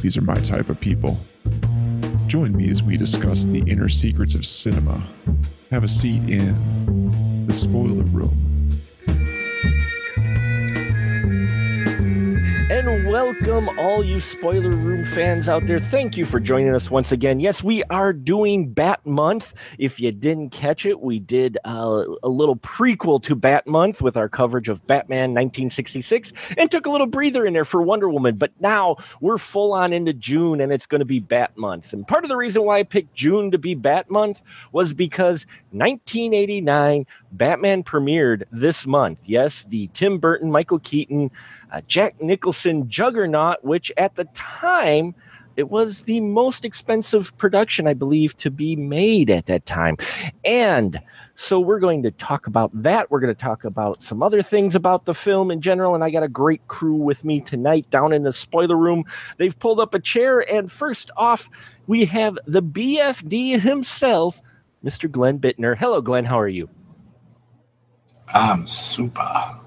these are my type of people. Join me as we discuss the inner secrets of cinema. Have a seat in the spoiler room. Welcome, all you spoiler room fans out there. Thank you for joining us once again. Yes, we are doing Bat Month. If you didn't catch it, we did uh, a little prequel to Bat Month with our coverage of Batman 1966 and took a little breather in there for Wonder Woman. But now we're full on into June and it's going to be Bat Month. And part of the reason why I picked June to be Bat Month was because 1989 Batman premiered this month. Yes, the Tim Burton, Michael Keaton, uh, Jack Nicholson Juggernaut, which at the time it was the most expensive production, I believe, to be made at that time. And so we're going to talk about that. We're going to talk about some other things about the film in general. And I got a great crew with me tonight down in the spoiler room. They've pulled up a chair. And first off, we have the BFD himself, Mr. Glenn Bittner. Hello, Glenn. How are you? I'm super.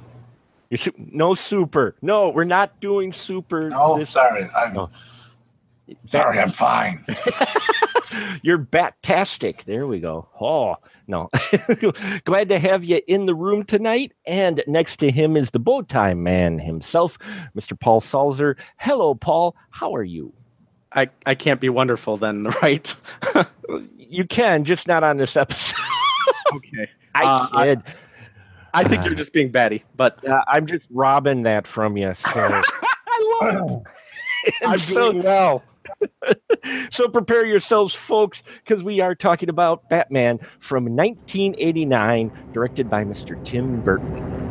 You're su- no super. No, we're not doing super. No, this- sorry. I'm No. sorry. I'm fine. You're batastic. There we go. Oh, no. Glad to have you in the room tonight. And next to him is the bow tie man himself, Mr. Paul Salzer. Hello, Paul. How are you? I, I can't be wonderful then, right? You can, just not on this episode. okay. I Uh, kid. I think you're just being batty, but Uh, I'm just robbing that from you. So, I love it. I'm so, doing well. so prepare yourselves, folks, because we are talking about Batman from 1989, directed by Mr. Tim Burton.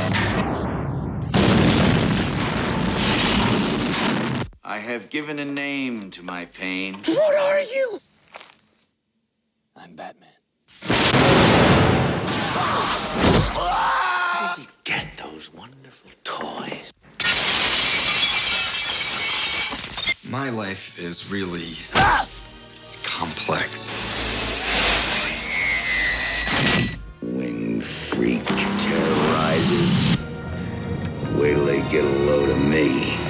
I have given a name to my pain. What are you? I'm Batman. Ah! Where did he get those wonderful toys? My life is really complex. Winged freak terrorizes. Wait till they get a load of me.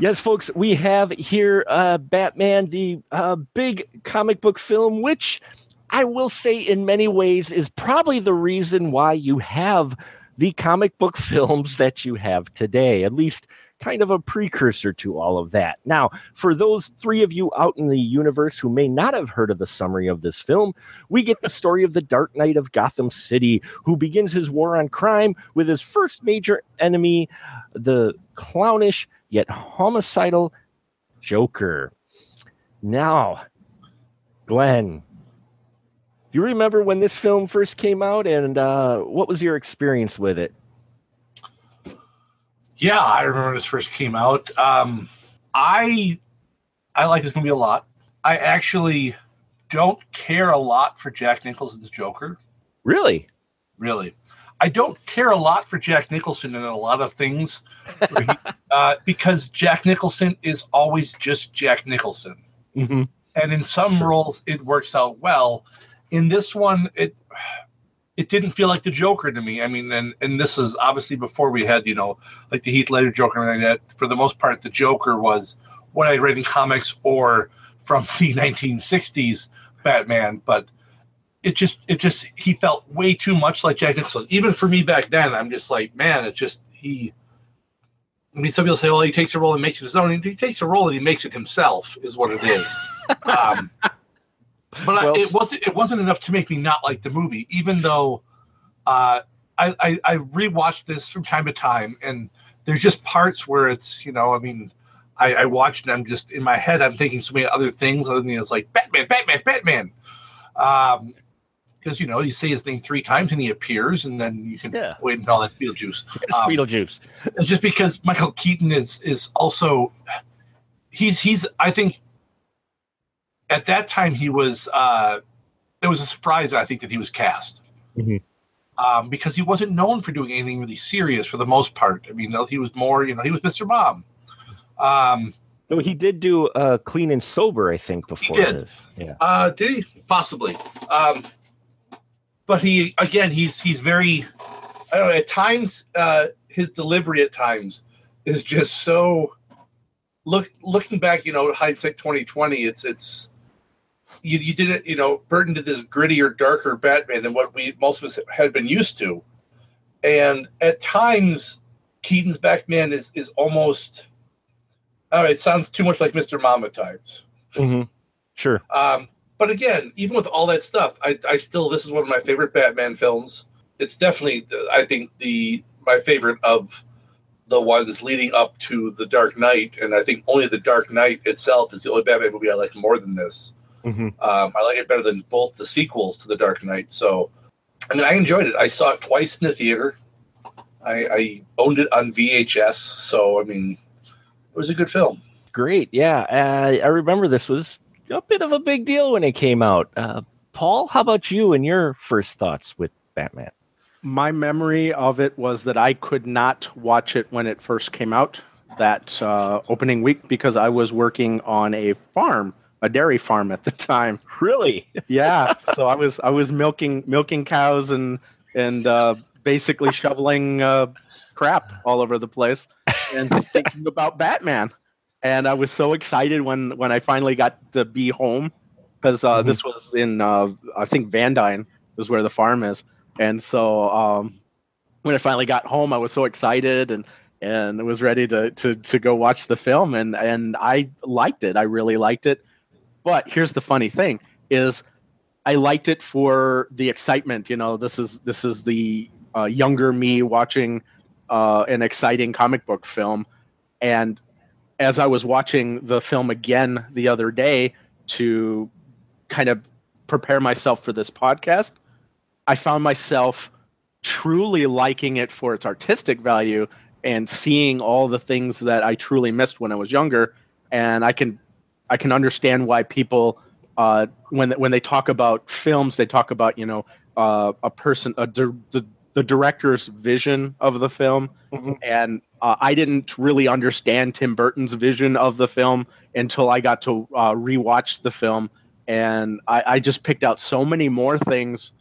Yes, folks, we have here uh, Batman, the uh, big comic book film, which I will say in many ways is probably the reason why you have the comic book films that you have today, at least kind of a precursor to all of that. Now, for those three of you out in the universe who may not have heard of the summary of this film, we get the story of the Dark Knight of Gotham City, who begins his war on crime with his first major enemy, the clownish yet homicidal Joker. Now, Glenn, you remember when this film first came out and uh, what was your experience with it? Yeah, I remember when this first came out. Um, I I like this movie a lot. I actually don't care a lot for Jack Nicholson's Joker. Really? Really, I don't care a lot for Jack Nicholson in a lot of things he- uh, because Jack Nicholson is always just Jack Nicholson. Mm-hmm. and in some roles it works out well in this one it it didn't feel like the joker to me i mean and and this is obviously before we had you know like the heath ledger joker and like that for the most part the joker was what i read in comics or from the 1960s batman but it just it just he felt way too much like jack nicholson even for me back then i'm just like man it's just he I mean, some people say, "Well, he takes a role and makes it his own." He takes a role and he makes it himself, is what it is. um, but I, it wasn't. It wasn't enough to make me not like the movie, even though uh, I, I I rewatched this from time to time, and there's just parts where it's you know, I mean, I, I watched and I'm just in my head, I'm thinking so many other things other than it's like Batman, Batman, Batman. Um, because you know you say his name three times and he appears, and then you can Yeah. wait and all that's Beetlejuice. It's Um, Beetlejuice. it's just because Michael Keaton is is also he's he's I think at that time he was uh it was a surprise I think that he was cast. Mhm. Um, because he wasn't known for doing anything really serious for the most part. I mean, he was more, you know, he was Mr. Mom. Um, No, he did do uh, Clean and Sober, I think, before He did. this. Yeah. Uh, did he? Possibly. Um, but he again, he's he's very. I don't know. At times, uh, his delivery at times is just so. Look, looking back, you know, hindsight twenty twenty. It's it's. You, you did it, you know. Burton did this grittier, darker Batman than what we most of us had been used to, and at times, Keaton's Batman is is almost. All right, it sounds too much like Mr. Mom at times. hmm Sure. Um, but again, even with all that stuff, I, I still this is one of my favorite Batman films. It's definitely, I think, the my favorite of the ones leading up to the Dark Knight, and I think only the Dark Knight itself is the only Batman movie I like more than this. Hmm Um, I like it better than both the sequels to the Dark Knight. So, I mean, I enjoyed it. I saw it twice in the theater. I, I owned it on VHS, so I mean, it was a good film. Great. Yeah. Uh, I remember this was a bit of a big deal when it came out. Uh, Paul, how about you and your first thoughts with Batman? My memory of it was that I could not watch it when it first came out that uh, opening week because I was working on a farm, a dairy farm at the time. Really? Yeah, so I was I was milking milking cows and and uh, basically shoveling uh, crap all over the place and thinking about Batman. And I was so excited when when I finally got to be home because uh, this was in uh, I think Van Dyne is where the farm is, and so um, when I finally got home, I was so excited and and was ready to to to go watch the film, and and I liked it. I really liked it. But here's the funny thing: is I liked it for the excitement. You know, this is this is the uh, younger me watching uh, an exciting comic book film, and as I was watching the film again the other day to kind of prepare myself for this podcast, I found myself truly liking it for its artistic value and seeing all the things that I truly missed when I was younger. And I can I can understand why people uh, when when they talk about films, they talk about you know uh, a person a di- the the director's vision of the film, Mhm. and uh, I didn't really understand Tim Burton's vision of the film until I got to uh, rewatch the film, and I, I just picked out so many more things,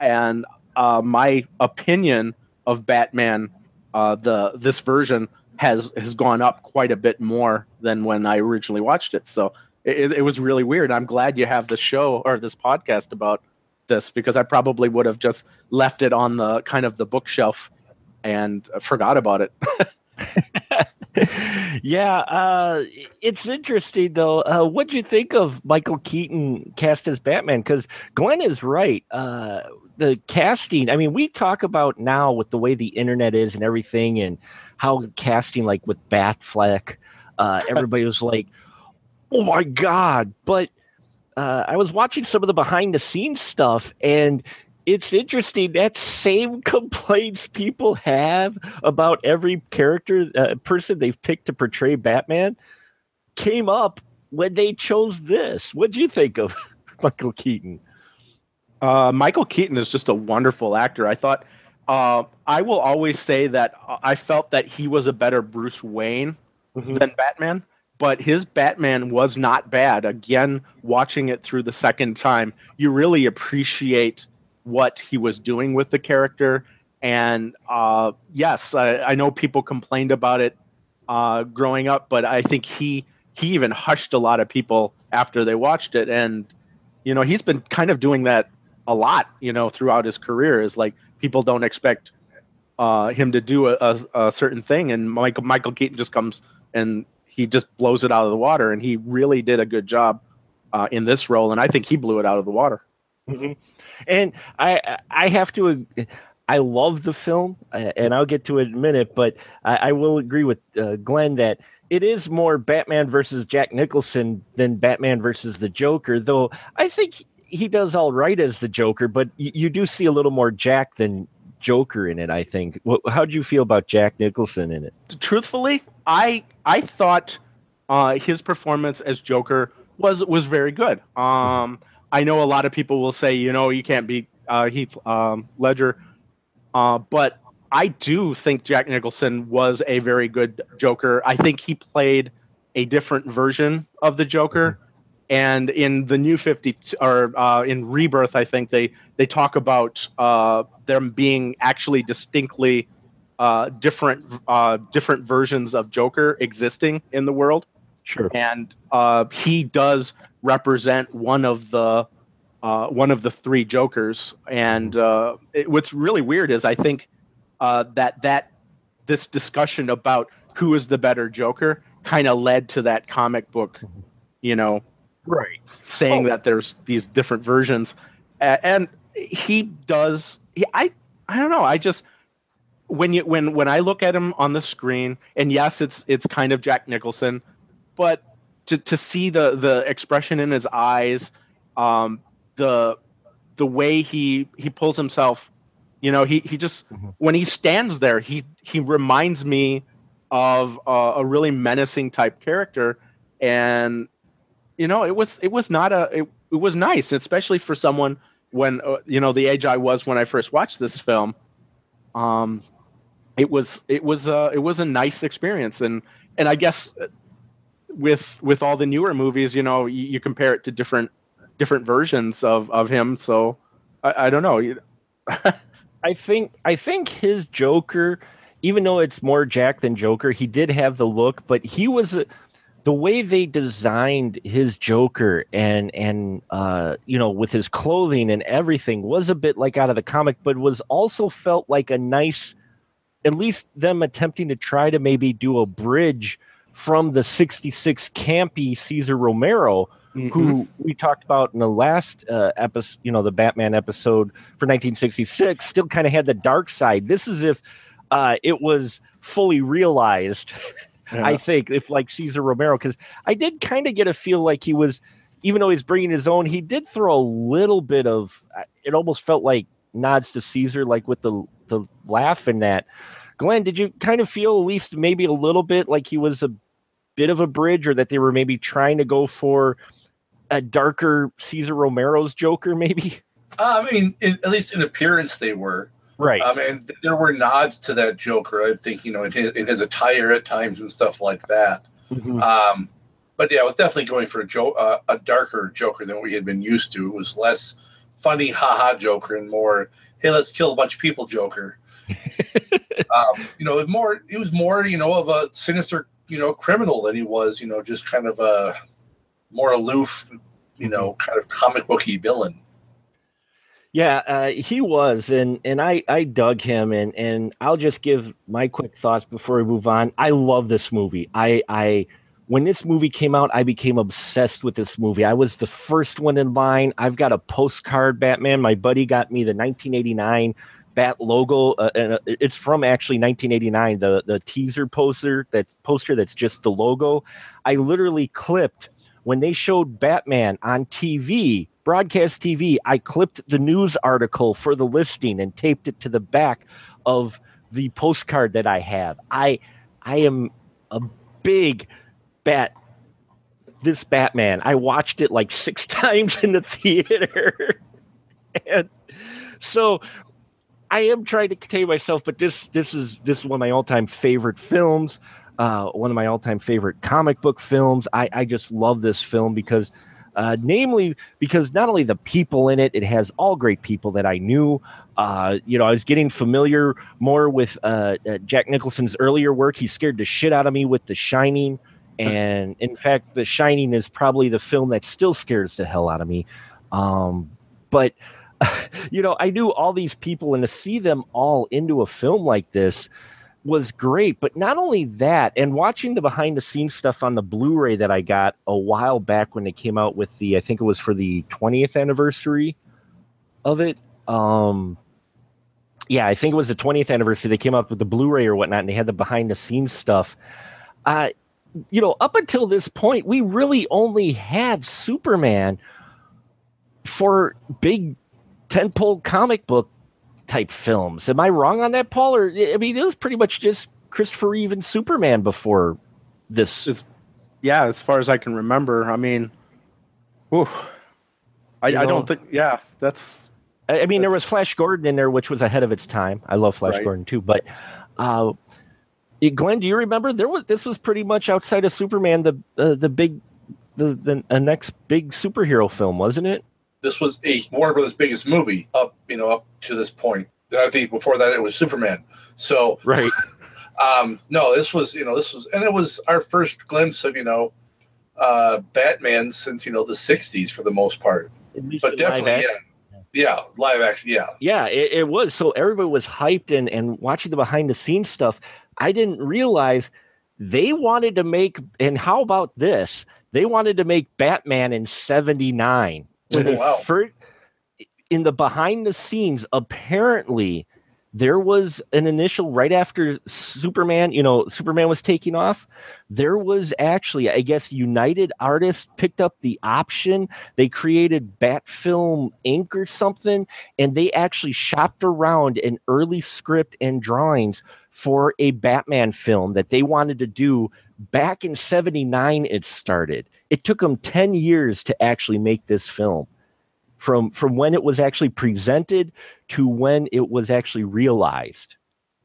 and uh, my opinion of Batman, uh, the this version has has gone up quite a bit more than when I originally watched it. So it, it was really weird. I'm glad you have this show or this podcast about this because I probably would have just left it on the kind of the bookshelf and forgot about it. yeah, uh, it's interesting though. Uh, what'd you think of Michael Keaton cast as Batman? Because Glenn is right. Uh, the casting. I mean, we talk about now with the way the internet is and everything, and how casting, like with Batfleck, uh, everybody was like, "Oh my god!" But uh, I was watching some of the behind the scenes stuff, and it's interesting that same complaints people have about every character uh, person they've picked to portray Batman came up when they chose this. What do you think of Michael Keaton? Uh, Michael Keaton is just a wonderful actor. I thought uh, I will always say that I felt that he was a better Bruce Wayne than Batman, but his Batman was not bad. Again, watching it through the second time, you really appreciate what he was doing with the character. And uh, yes, I, I know people complained about it uh, growing up, but I think he he even hushed a lot of people after they watched it. And you know, he's been kind of doing that a lot, you know, throughout his career. Is like people don't expect uh, him to do a, a, a certain thing, and Michael Michael Keaton just comes and he just blows it out of the water, and he really did a good job uh, in this role, and I think he blew it out of the water. Mhm. And I I have to I love the film, uh, and I'll get to it in a minute, but I, I will agree with uh, Glenn that it is more Batman versus Jack Nicholson than Batman versus the Joker. Though I think he does all right as the Joker, but y- you do see a little more Jack than Joker in it. I think. How do you feel about Jack Nicholson in it? truthfully, I I thought uh, his performance as Joker was was very good. Um, I know a lot of people will say, you know, you can't beat uh, Heath um, Ledger, uh, but I do think Jack Nicholson was a very good Joker. I think he played a different version of the Joker. And in the new 50 or uh, in Rebirth, I think they, they talk about uh, them being actually distinctly uh, different uh, different versions of Joker existing in the world. Sure. And uh, he does represent one of the uh, one of the three Jokers. And uh, it, what's really weird is I think uh, that that this discussion about who is the better Joker kind of led to that comic book, you know, Right. saying that there's these different versions, and he does. He, I I don't know. I just when you when when I look at him on the screen, and yes, it's it's kind of Jack Nicholson, but to to see the the expression in his eyes, um, the the way he he pulls himself, you know, he he just when he stands there, he he reminds me of uh, a really menacing type character, and you know, it was it was not a it, it was nice, especially for someone when uh, you know the age I was when I first watched this film. Um, it was it was uh, it was a nice experience, and and I guess with with all the newer movies, you know, you, you compare it to different different versions of of him. So I, I don't know. I think I think his Joker, even though it's more Jack than Joker, he did have the look, but he was a, the way they designed his Joker and and uh you know with his clothing and everything was a bit like out of the comic, but was also felt like a nice, at least them attempting to try to maybe do a bridge from the '66 campy Cesar Romero who we talked about in the last uh, episode, you know, the Batman episode for 1966, still kind of had the dark side. This is if uh, it was fully realized. I think if like Cesar Romero, because I did kind of get a feel like he was, even though he's bringing his own, he did throw a little bit of. uh, It almost felt like nods to Cesar, like with the the laugh in that. Glenn, did you kind of feel at least maybe a little bit like he was a bit of a bridge, or that they were maybe trying to go for a darker Cesar Romero's Joker, maybe? Uh, I mean, in, at least in appearance, they were. Right. Um, and th- there were nods to that Joker. I think you know in his, in his attire at times and stuff like that. Mhm. Um, but yeah, I was definitely going for a jo- uh, a darker Joker than we had been used to. It was less funny, haha Joker, and more hey, let's kill a bunch of people Joker. um, you know, more he was more you know of a sinister you know criminal than he was you know just kind of a more aloof you know kind of comic booky villain. Yeah, uh, he was, and and I I dug him, and and I'll just give my quick thoughts before we move on. I love this movie. I I when this movie came out, I became obsessed with this movie. I was the first one in line. I've got a postcard Batman. My buddy got me the 1989 Bat logo, uh, and uh, it's from actually 1989. The the teaser poster that's poster that's just the logo. I literally clipped when they showed Batman on TV, broadcast TV, I clipped the news article for the listing and taped it to the back of the postcard that I have. I I am a big bat this Batman. I watched it like 6 times in the theater. and so I am trying to contain myself, but this this is this is one of my all time favorite films. Uh, one of my all time favorite comic book films. I, I just love this film because, uh, namely, because not only the people in it, it has all great people that I knew. Uh, you know, I was getting familiar more with uh, uh, Jack Nicholson's earlier work. He scared the shit out of me with The Shining. And in fact, The Shining is probably the film that still scares the hell out of me. Um, but you know, I knew all these people, and to see them all into a film like this was great. But not only that, and watching the behind the scenes stuff on the Blu ray that I got a while back when they came out with the, I think it was for the 20th anniversary of it. Um, yeah, I think it was the 20th anniversary. They came out with the Blu ray or whatnot, and they had the behind the scenes stuff. Uh, you know, up until this point, we really only had Superman for big tentpole comic book type films. Am I wrong on that, Paul? Or I mean, it was pretty much just Christopher Reeve and Superman before this. As, yeah, as far as I can remember. I mean, whew, I, I don't think. Yeah, that's I I mean, there was Flash Gordon in there, which was ahead of its time. I love Flash Right. Gordon too, but uh, Glenn, do you remember there was this was pretty much outside of Superman, the uh, the big the the uh, next big superhero film, wasn't it? This was a Warner Brothers' biggest movie up, you know, up to this point. And I think before that it was Superman. So Right. um no this was you know this was and it was our first glimpse of you know uh batman since you know the 60s for the most part but definitely yeah yeah live action yeah Yeah, it, it was. So everybody was hyped and and watching the behind the scenes stuff. I didn't realize they wanted to make. And how about this? They wanted to make Batman in '79. When wow. fir- in the behind the scenes, apparently there was an initial right after Superman. You know, Superman was taking off. There was actually, I guess, United Artists picked up the option. They created Bat Film Inc. or something and they actually shopped around an early script and drawings for a Batman film that they wanted to do back in 79 it started it took them 10 years to actually make this film. From from when it was actually presented to when it was actually realized.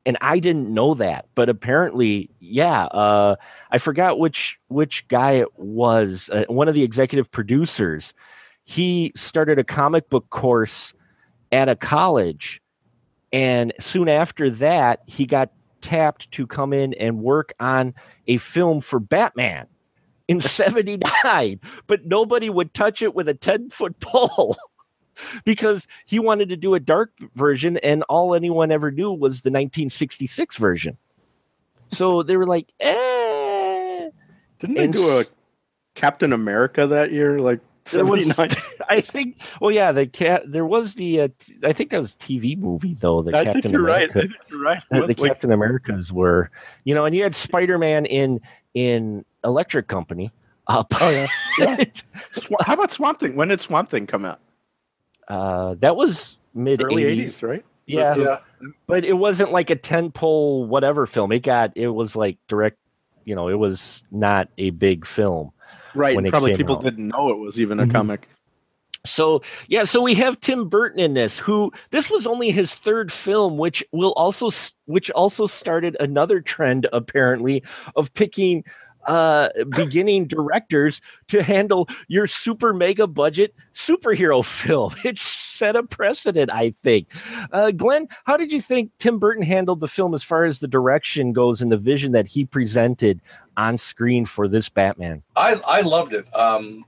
And i didn't know that but apparently yeah uh i forgot which which guy it was uh, one of the executive producers. He started a comic book course at a college and soon after that he got tapped to come in and work on a film for batman in 79 but nobody would touch it with a 10 foot pole because he wanted to do a dark version and all anyone ever knew was the 1966 version so they were like eh. didn't they do a Captain America that year? Like There was- seventy nine. I think. Well, yeah, the cat. There was the. Uh, t- I think that was TV movie though. The I Captain think you're right. I think you're right. the like- Captain Americas were, you know, and you had Spider Man in in Electric Company. Uh, oh yeah. yeah. How about Swamp Thing? When did Swamp Thing come out? uh, that was mid Early eighties. eighties, right? Yeah, yeah but it wasn't like a ten pole whatever film. It got. It was like direct. You know, it was not a big film. Right. when and Probably people out. didn't know it was even a Mhm. comic. So yeah, so we have Tim Burton in this. Who this was only his third film, which will also which also started another trend apparently of picking uh beginning directors to handle your super mega budget superhero film. It set a precedent, I think. Uh, Glenn, how did you think Tim Burton handled the film as far as the direction goes and the vision that he presented on screen for this Batman? i i loved it um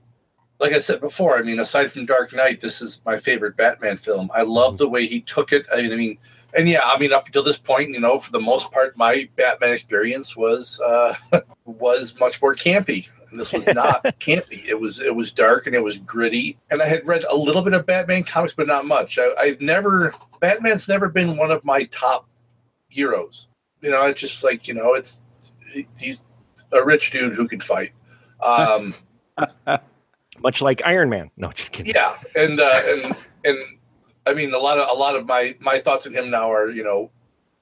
like i said before i mean aside from dark knight this is my favorite batman film. I love the way he took it. I mean, I mean and yeah i mean up until this point you know for the most part my batman experience was uh was much more campy. And this was not campy. It was it was dark and it was gritty. And i had read a little bit of batman comics but not much. I, i've never batman's never been one of my top heroes. You know it's just like you know it's he's a rich dude who can fight. Um Much like Iron Man. No, just kidding. yeah and uh and and i mean a lot of a lot of my my thoughts on him now are you know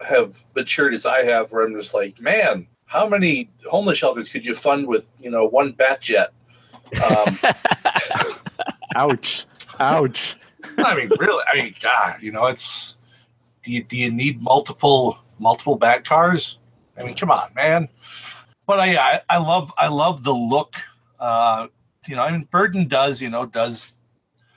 have matured as i have where i'm just like man how many homeless shelters could you fund with you know one bat jet um Ouch. Ouch. i mean really i mean god you know it's Do you, do you need multiple multiple bat cars? I mean, come on, man. But I I, I love I love the look. Uh, you know, I mean, Burton does you know does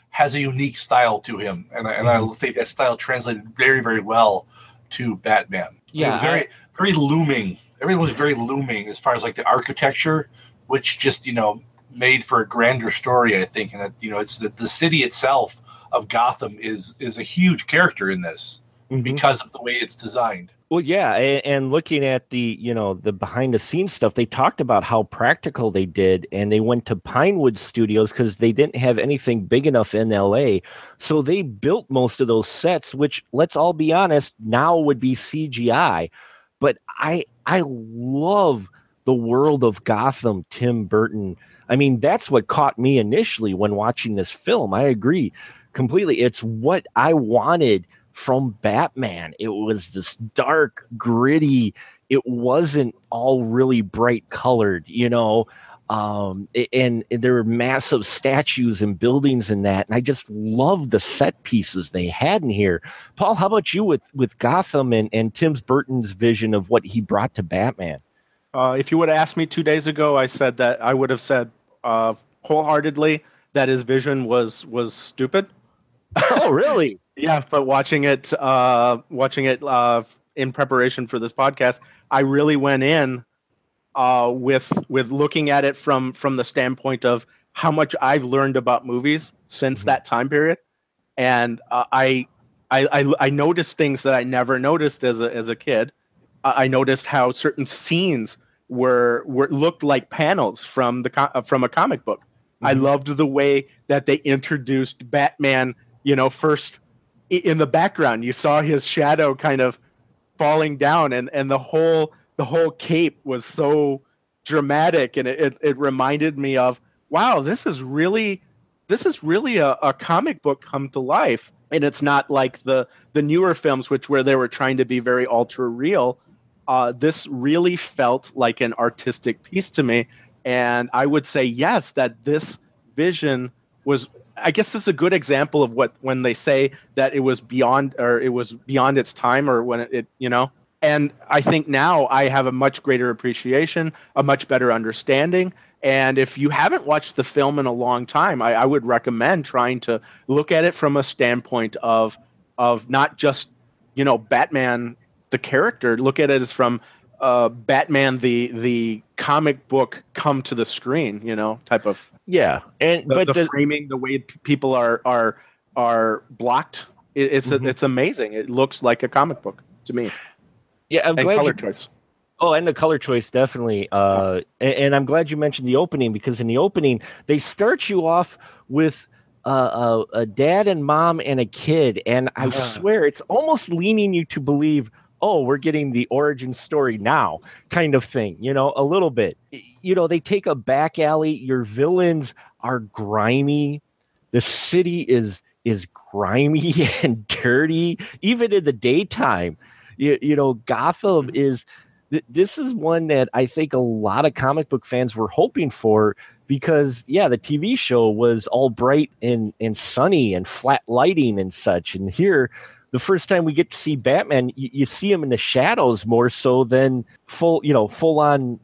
has a unique style to him, and I, and I think that style translated very very well to Batman. Yeah, very very looming. Everything was very looming as far as like the architecture, which just you know made for a grander story. I think, and that you know it's the, the city itself of Gotham is is a huge character in this Mhm. because of the way it's designed. Well, yeah, and, looking at the you know the behind the scenes stuff, they talked about how practical they did, and they went to Pinewood Studios because they didn't have anything big enough in L.A. So they built most of those sets, which let's all be honest, now would be CGI. But I I love the world of Gotham, Tim Burton. I mean, that's what caught me initially when watching this film. I agree completely. It's what I wanted from Batman. It was this dark, gritty. It wasn't all really bright colored, you know. Um, and, and there were massive statues and buildings in that, and I just loved the set pieces they had in here. Paul, how about you with with Gotham and and Tim's Burton's vision of what he brought to Batman? Uh, if you would have asked me two days ago, I said that I would have said uh, wholeheartedly that his vision was was stupid. oh, really? Yeah, but watching it, uh, watching it uh, in preparation for this podcast, I really went in uh, with with looking at it from from the standpoint of how much I've learned about movies since that time period, and uh, I, I I I noticed things that I never noticed as a as a kid. Uh, I noticed how certain scenes were were looked like panels from the uh, from a comic book. I loved the way that they introduced Batman. You know, first in the background, you saw his shadow kind of falling down, and and the whole the whole cape was so dramatic, and it it, it reminded me of wow, this is really this is really a, a comic book come to life, and it's not like the the newer films, which where they were trying to be very ultra real. Uh, this really felt like an artistic piece to me, and I would say yes that this vision was I guess this is a good example of what when they say that it was beyond or it was beyond its time or when it, it you know. And I think now I have a much greater appreciation, a much better understanding. And if you haven't watched the film in a long time, I, I would recommend trying to look at it from a standpoint of of not just you know Batman the character. Look at it as from uh, Batman the the comic book come to the screen, you know, type of Yeah, and the, but the, the, framing, the way p- people are are are blocked. It, it's Mhm. it's amazing. It looks like a comic book to me. yeah, I'm and glad color you choice. Oh, and the color choice definitely. Uh, and, and I'm glad you mentioned the opening because in the opening they start you off with uh, a, a dad and mom and a kid, and I Ah. swear it's almost leaning you to believe, oh, we're getting the origin story now, kind of thing. You know, a little bit. You know, they take a back alley. Your villains are grimy. The city is is grimy and dirty, even in the daytime. You, you know, Gotham mm-hmm. is th- this is one that I think a lot of comic book fans were hoping for because yeah, the TV show was all bright and and sunny and flat lighting and such, and here. The first time we get to see Batman, you, you see him in the shadows more so than full, you know, full on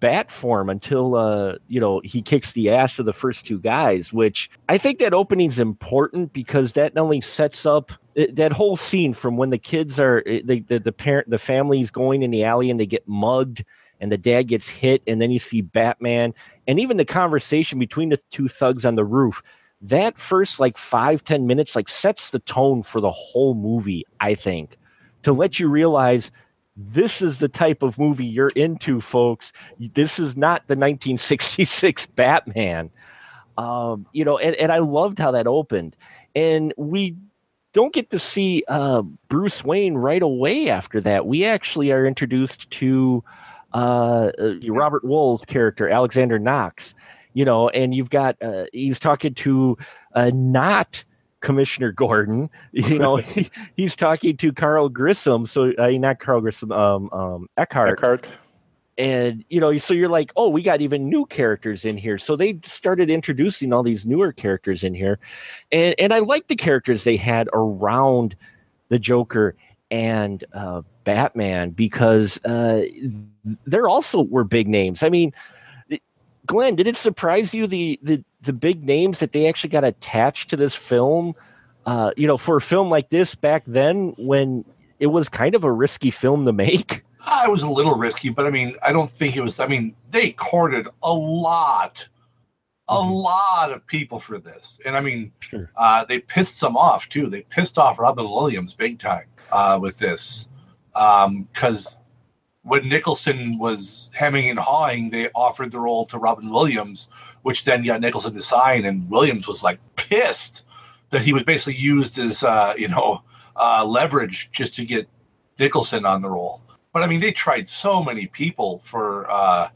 bat form until uh you know he kicks the ass of the first two guys which i think that opening's important because that not only sets up it- that whole scene from when the kids are eh, they, the the parent the family's going in the alley and they get mugged and the dad gets hit and then you see batman and even the conversation between the two thugs on the roof that first like five ten minutes like sets the tone for the whole movie i think to let you realize this is the type of movie you're into, folks. This is not the 1966 Batman. Um, you know, and, and I loved how that opened. And we don't get to see uh, Bruce Wayne right away after that. We actually are introduced to uh, uh, Robert Wuhl's character, Alexander Knox. You know, and you've got uh, he's talking to uh, not Commissioner Gordon. You know, he, he's talking to Carl Grissom. So uh, not Carl Grissom, um, um, Eckhardt. Eckhardt. And you know, so you're like, oh, we got even new characters in here. So they started introducing all these newer characters in here, and and I like the characters they had around the Joker and uh, Batman because uh, there also were big names. I mean, Glenn, did it surprise you the the the big names that they actually got attached to this film? Uh, you know, for a film like this back then, when it was kind of a risky film to make. Uh, it was a little risky, but I mean, I don't think it was. I mean, they courted a lot, a Mhm. lot of people for this, and I mean, Sure. uh, they pissed some off too. They pissed off Robin Williams big time uh, with this, because when Nicholson was hemming and hawing, they offered the role to Robin Williams, which then got Nicholson to sign, and Williams was like pissed that he was basically used as uh, you know uh, leverage just to get Nicholson on the role. But I mean, they tried so many people for. Uh,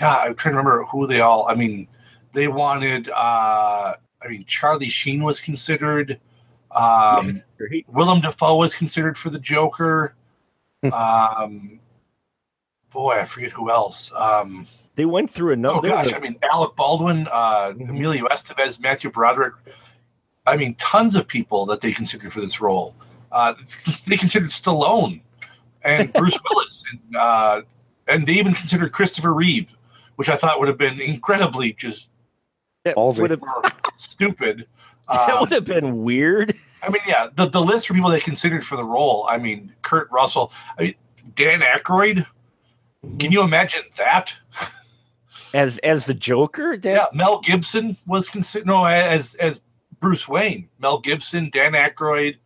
God, I'm trying to remember who they all. I mean, they wanted. Uh, I mean, Charlie Sheen was considered. Um, Great. Willem Dafoe was considered for the Joker. um, boy, I forget who else. Um, They went through a oh gosh, I mean Alec Baldwin, uh, Mhm. Emilio Estevez, Matthew Broderick. I mean, tons of people that they considered for this role. Uh, they considered Stallone and Bruce Willis, and uh, and they even considered Christopher Reeve, which I thought would have been incredibly just that Ballsy. would have stupid. that Um, would have been weird. I mean, yeah, the, the list for people they considered for the role. I mean, Kurt Russell. I mean, Dan Aykroyd. Can you imagine that? As as the Joker, that Yeah, Mel Gibson was considered. No, as as Bruce Wayne. Mel Gibson, Dan Aykroyd,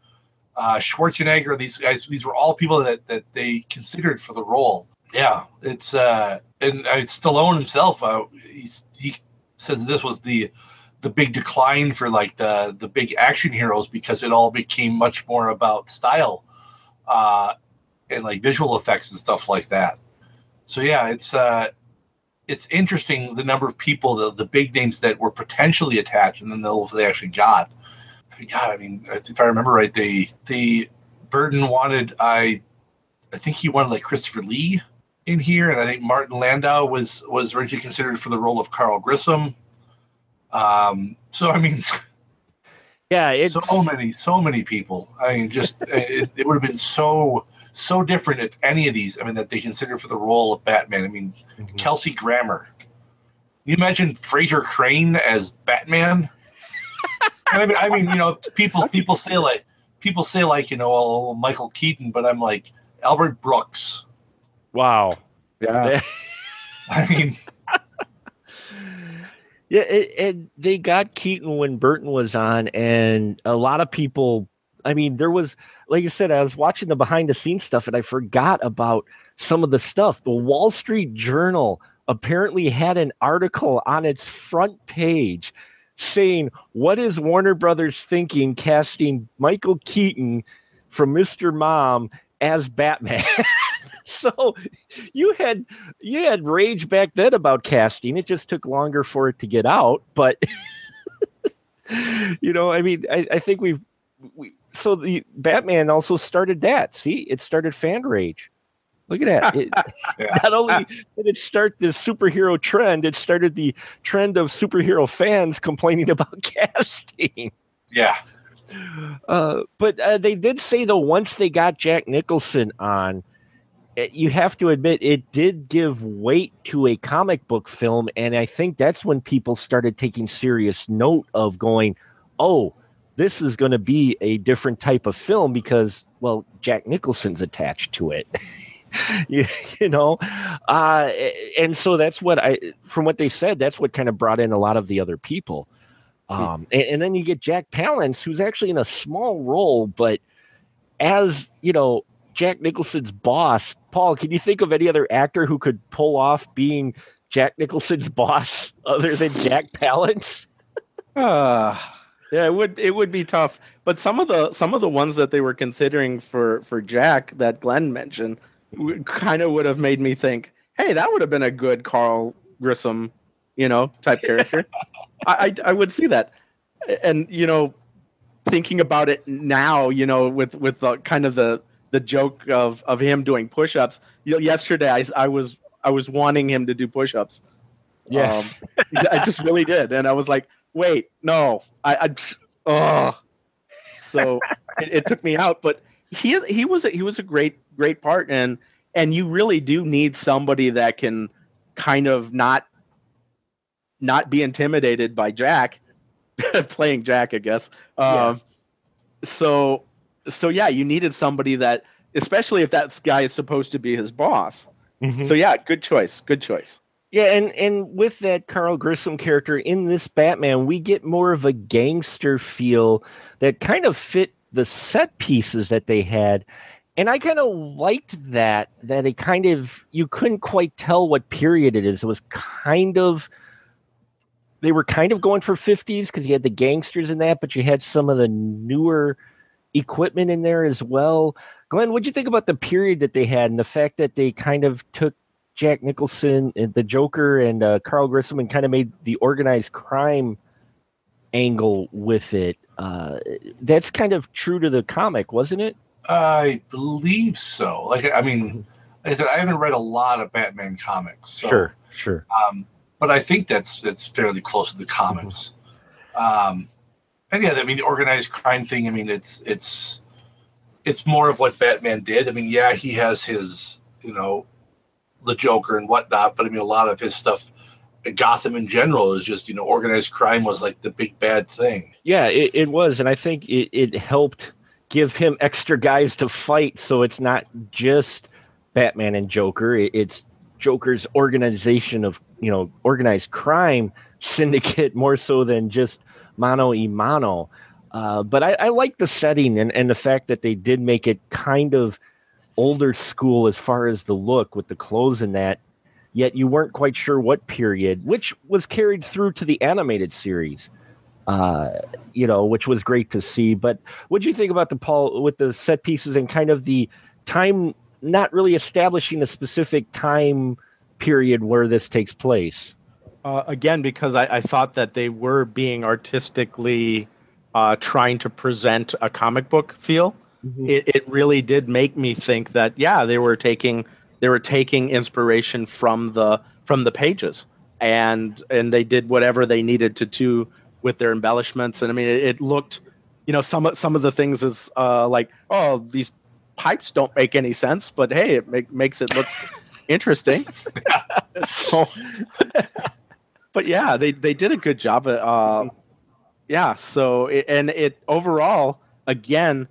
uh, Schwarzenegger. These guys. These were all people that that they considered for the role. Yeah, it's uh, and uh, Stallone himself. Uh, he's he says this was the the big decline for like the the big action heroes because it all became much more about style uh and like visual effects and stuff like that so yeah it's uh it's interesting the number of people the, the big names that were potentially attached and then those they actually got god i mean if i remember right they they burton wanted i i think he wanted like christopher lee in here and i think martin landau was was originally considered for the role of carl grissom um so i mean yeah, so many, so many people. I mean, just it, it would have been so so different if any of these. I mean, that they consider for the role of Batman. I mean, Mhm. Kelsey Grammer. You imagine Frasier Crane as Batman? I mean, I mean, you know, people people say like people say like you know, oh, Michael Keaton, but I'm like Albert Brooks. wow. Yeah. I mean, Yeah, it, it, they got Keaton when Burton was on, and a lot of people. I mean, there was, like I said, I was watching the behind the scenes stuff, and I forgot about some of the stuff. The Wall Street Journal apparently had an article on its front page saying, "What is Warner Brothers thinking casting Michael Keaton from Mr. Mom as Batman?" so you had you had rage back then about casting. It just took longer for it to get out, but you know, I mean, I, I think we've we so the Batman also started that. See, it started fan rage. Look at that. It, Yeah. Not only did it start this superhero trend, it started the trend of superhero fans complaining about casting. yeah, Uh, but uh, they did say though once they got Jack Nicholson on, it, you have to admit it did give weight to a comic book film, and I think that's when people started taking serious note of going, "Oh, this is going to be a different type of film because, well, Jack Nicholson's attached to it." you, you know, uh, and so that's what I, from what they said, that's what kind of brought in a lot of the other people. Um, and, and then you get Jack Palance, who's actually in a small role, but as you know, Jack Nicholson's boss. Paul, can you think of any other actor who could pull off being Jack Nicholson's boss other than Jack Palance? Uh, yeah, it would it would be tough. But some of the some of the ones that they were considering for for Jack that Glenn mentioned kind of would have made me think, hey, that would have been a good Carl Grissom, you know, type character. I, I I would see that, and you know, thinking about it now, you know, with with the kind of the the joke of of him doing push-ups. You know, yesterday, I I was I was wanting him to do push-ups. Um, I just really did, and I was like, "Wait, no, I, I oh." so it, it took me out. But he is, he was a, he was a great great part, and and you really do need somebody that can kind of not not be intimidated by Jack playing Jack, I guess. Um, So so yeah, you needed somebody that, especially if that guy is supposed to be his boss. Mhm. So yeah, good choice. Good choice. Yeah, and and with that Carl Grissom character in this Batman, we get more of a gangster feel that kind of fit the set pieces that they had. And I kind of liked that that it kind of you couldn't quite tell what period it is. It was kind of they were kind of going for 50s because you had the gangsters in that, but you had some of the newer equipment in there as well. Glenn, what'd you think about the period that they had and the fact that they kind of took Jack Nicholson and the Joker and uh, Carl Grissom and kind of made the organized crime angle with it? Uh, that's kind of true to the comic, wasn't it? I believe so. Like, I mean, like I said, I haven't read a lot of Batman comics. So, sure, sure. Um, but I think that's that's fairly close to the comics. Um, and yeah, I mean, the organized crime thing. I mean, it's it's it's more of what Batman did. I mean, yeah, he has his you know the Joker and whatnot, but I mean, a lot of his stuff. Gotham in general is just you know organized crime was like the big bad thing. Yeah, it, it was, and I think it, it helped give him extra guys to fight, so it's not just Batman and Joker. It, it's Joker's organization of you know organized crime syndicate more so than just mano y mano. Uh, but I, I like the setting and, and the fact that they did make it kind of older school as far as the look with the clothes and that. Yet you weren't quite sure what period, which was carried through to the animated series uh, you know, which was great to see. But what do you think about the Paul with the set pieces and kind of the time, not really establishing a specific time period where this takes place? Uh, again, because I, I thought that they were being artistically uh, trying to present a comic book feel. It, it really did make me think that yeah, they were taking they were taking inspiration from the from the pages, and and they did whatever they needed to do with their embellishments. And I mean, it, it looked, you know, some of- some of the things is uh, like oh these pipes don't make any sense, but hey, it make, makes it look interesting. so, but yeah, they they did a good job. Uh, yeah, so it, and it overall again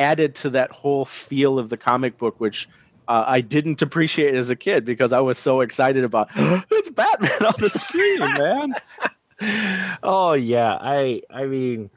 added to that whole feel of the comic book, which. Uh, I didn't appreciate as a kid because I was so excited about it's Batman on the screen, man. Oh yeah, I I mean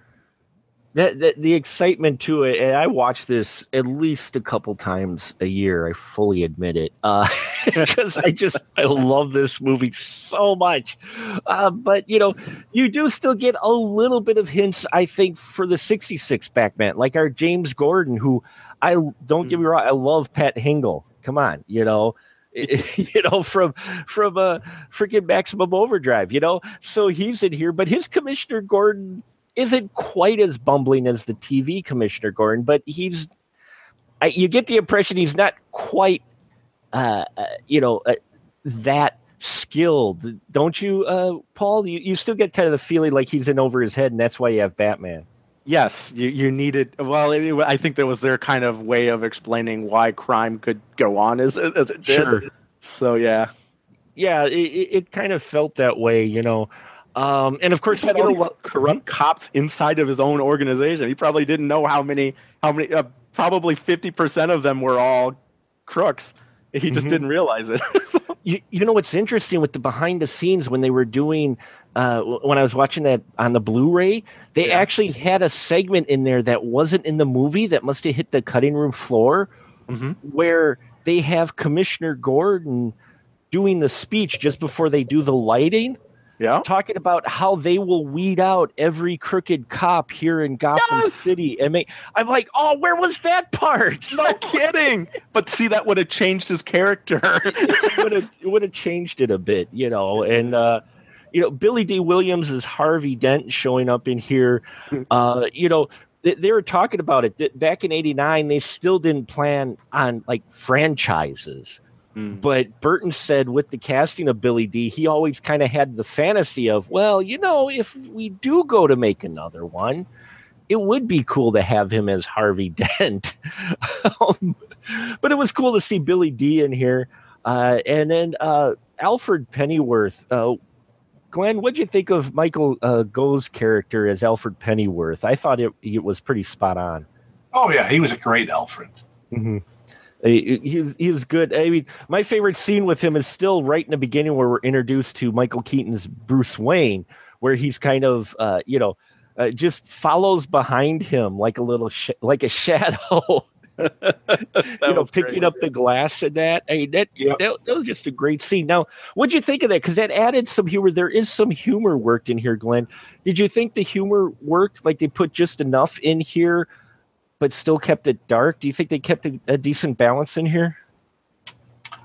that, that the excitement to it, and I watch this at least a couple times a year. I fully admit it, uh, because I just I love this movie so much. Uh, but you know, you do still get a little bit of hints. I think for the '66 Batman, like our James Gordon, who I don't get me mm. wrong, I love Pat Hingle. Come on, you know. you know, from from a freaking maximum overdrive, you know. So he's in here, but his Commissioner Gordon isn't quite as bumbling as the TV Commissioner Gordon, but he's. I, you get the impression he's not quite, uh, uh, you know, uh, that skilled, don't you, uh, Paul? You you still get kind of the feeling like he's in over his head, and that's why you have Batman. Yes, you, you needed. Well, it, I think that was their kind of way of explaining why crime could go on as as it did. Sure. So yeah, Yeah, it it kind of felt that way, you know. Um, and of course, he had all these corrupt cops inside of his own organization. He probably didn't know how many, how many, uh, probably fifty percent of them were all crooks. He just Mhm. didn't realize it. you, you know what's interesting with the behind the scenes when they were doing uh, when I was watching that on the Blu-ray, they actually had a segment in there that wasn't in the movie that must have hit the cutting room floor, Mhm. where they have Commissioner Gordon doing the speech just before they do the lighting. Yeah, talking about how they will weed out every crooked cop here in Gotham Yes! City, and make. I'm like, oh, where was that part? no kidding. But see, that would have changed his character. it would have it would have changed it a bit, you know. And uh, you know, Billy Dee Williams is Harvey Dent showing up in here. Uh, you know, they, they were talking about it that back in '89. They still didn't plan on like franchises. But Burton said with the casting of Billy Dee, he always kind of had the fantasy of, well, you know, if we do go to make another one, it would be cool to have him as Harvey Dent. Um, but it was cool to see Billy Dee in here. Uh, and then uh, Alfred Pennyworth. Uh, Glenn, what'd you think of Michael uh, Gough's character as Alfred Pennyworth? I thought it, it was pretty spot on. Oh yeah, he was a great Alfred. Mm-hmm. He, was, he was good. I mean, my favorite scene with him is still right in the beginning where we're introduced to Michael Keaton's Bruce Wayne, where he's kind of, uh, you know, uh, just follows behind him like a little, sh- like a shadow. you know, picking great. up the glass and that. I mean, that, Yep. that that was just a great scene. Now, what'd you think of that? Because that added some humor. There is some humor worked in here, Glenn. Did you think the humor worked? Like they put just enough in here, but still kept it dark. Do you think they kept a, a decent balance in here?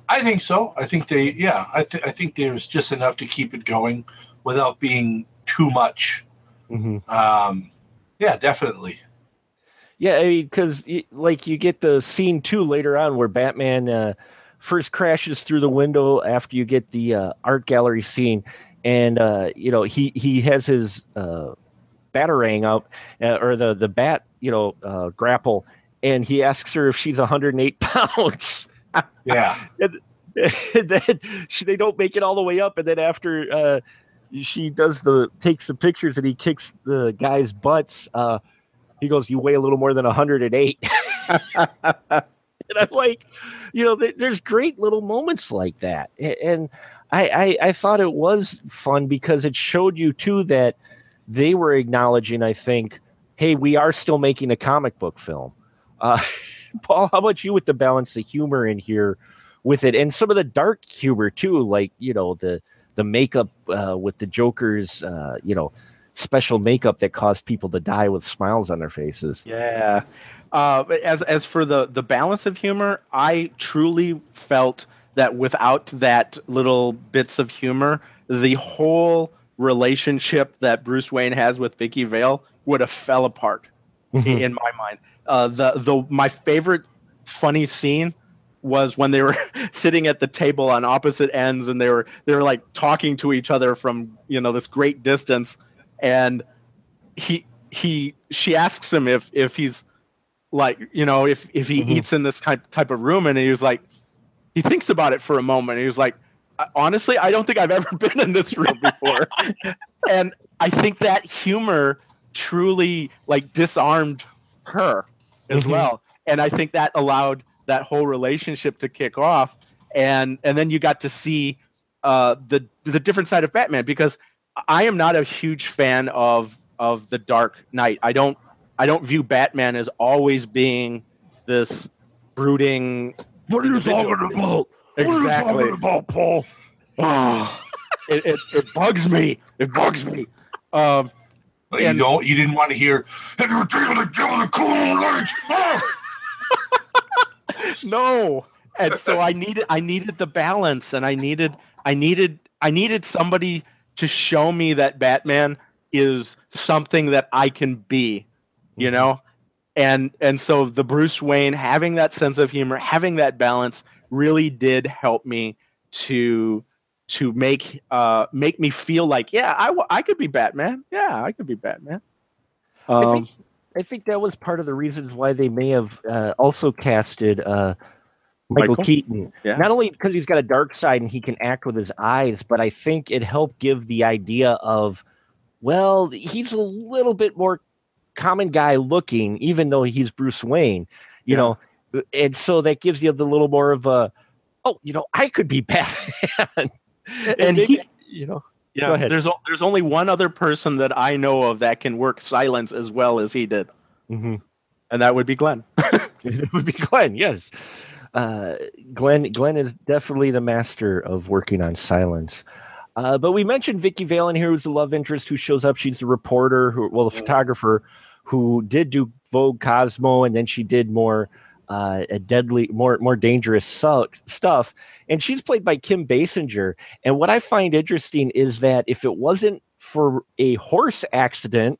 I think so. I think they, yeah, I, th- I think there was just enough to keep it going without being too much. Mm-hmm. Um, yeah, definitely. Yeah, I mean, because like you get the scene two later on where Batman uh, first crashes through the window after you get the uh, art gallery scene, and uh, you know he he has his uh, batarang up uh, or the the bat you know uh, grapple, and he asks her if she's 108 pounds. Yeah. and, and then she, they don't make it all the way up, and then after uh, she does the takes the pictures and he kicks the guy's butts. Uh, he goes, "You weigh a little more than 108." and I'm like, you know, there, there's great little moments like that, and I, I I thought it was fun because it showed you too that they were acknowledging. I think, hey, we are still making a comic book film. Uh, Paul, how about you with the balance of humor in here with it, and some of the dark humor too, like you know the the makeup uh, with the Joker's, uh, you know, special makeup that caused people to die with smiles on their faces. Yeah. Uh, as as for the the balance of humor, I truly felt that without that little bits of humor, the whole relationship that Bruce Wayne has with Vicki Vale would have fell apart i- in my mind. Uh, the the my favorite funny scene was when they were sitting at the table on opposite ends and they were they were like talking to each other from you know this great distance. And he he she asks him if if he's like you know if if he eats in this kind type of room. And he was like he thinks about it for a moment. He was like honestly i don't think i've ever been in this room before and i think that humor truly like disarmed her as Mhm. well and i think that allowed that whole relationship to kick off and and then you got to see uh the the different side of batman because i am not a huge fan of of the dark knight i don't i don't view batman as always being this brooding What are you individual. talking about? Exactly about, Paul? Oh, it, it, it bugs me it bugs me um But And- you don't. You didn't want to hear. "Have you taken the devil the cool lights?" No and so i needed i needed the balance and i needed i needed i needed somebody to show me that batman is something that i can be you know and and so the bruce wayne having that sense of humor having that balance really did help me to to make uh make me feel like yeah i, w- I could be batman yeah i could be batman I um, think I think that was part of the reasons why they may have uh, also casted uh, Michael, Michael? Keaton. Yeah. Not only because he's got a dark side and he can act with his eyes, but I think it helped give the idea of, well, he's a little bit more common guy looking, even though he's Bruce Wayne. You Yeah. know, and so that gives you the little more of a, oh, you know, I could be Batman. and maybe, he you know, Yeah, Go ahead. there's there's only one other person that I know of that can work silence as well as he did, mhm. and that would be Glenn. it would be Glenn. Yes, uh, Glenn. Glenn is definitely the master of working on silence. Uh, but we mentioned Vicki Vale in here, who's the love interest who shows up. She's the reporter, who, well, the photographer, who did do Vogue Cosmo, and then she did more uh, a deadly, more more dangerous su- stuff. And she's played by Kim Basinger. And what I find interesting is that if it wasn't for a horse accident,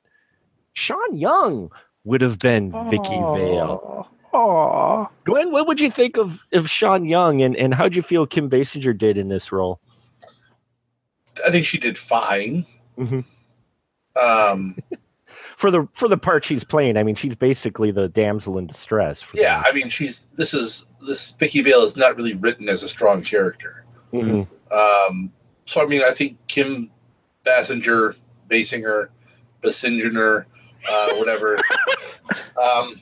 Sean Young would have been Vicki Vale. Oh, Glenn, what would you think of, of Sean Young and, and how'd you feel Kim Basinger did in this role? I think she did fine. Mhm. Um, for the for the part she's playing. I mean, she's basically the damsel in distress. For Yeah, I mean, she's this is this Vicki Vale is not really written as a strong character. Mhm. Um, so I mean, I think Kim Bassinger, Basinger, Basinger, uh, whatever, um,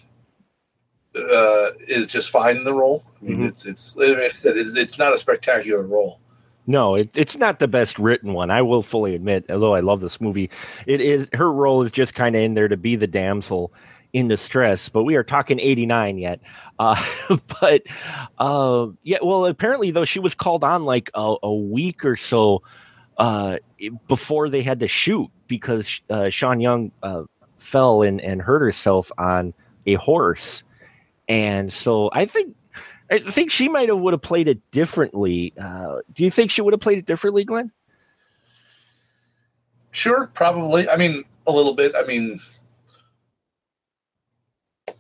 uh, is just fine in the role. I mean, Mhm. it's it's it's it's not a spectacular role. No, it, it's not the best written one. I will fully admit, although I love this movie, it is her role is just kind of in there to be the damsel in distress. But we are talking eighty nine yet. Uh, but uh, yeah, well, apparently though she was called on like a, a week or so uh, before they had to shoot because uh, Sean Young uh, fell and, and hurt herself on a horse, and so I think I think she might have would have played it differently. Uh, do you think she would have played it differently, Glenn? Sure, probably. I mean, a little bit. I mean,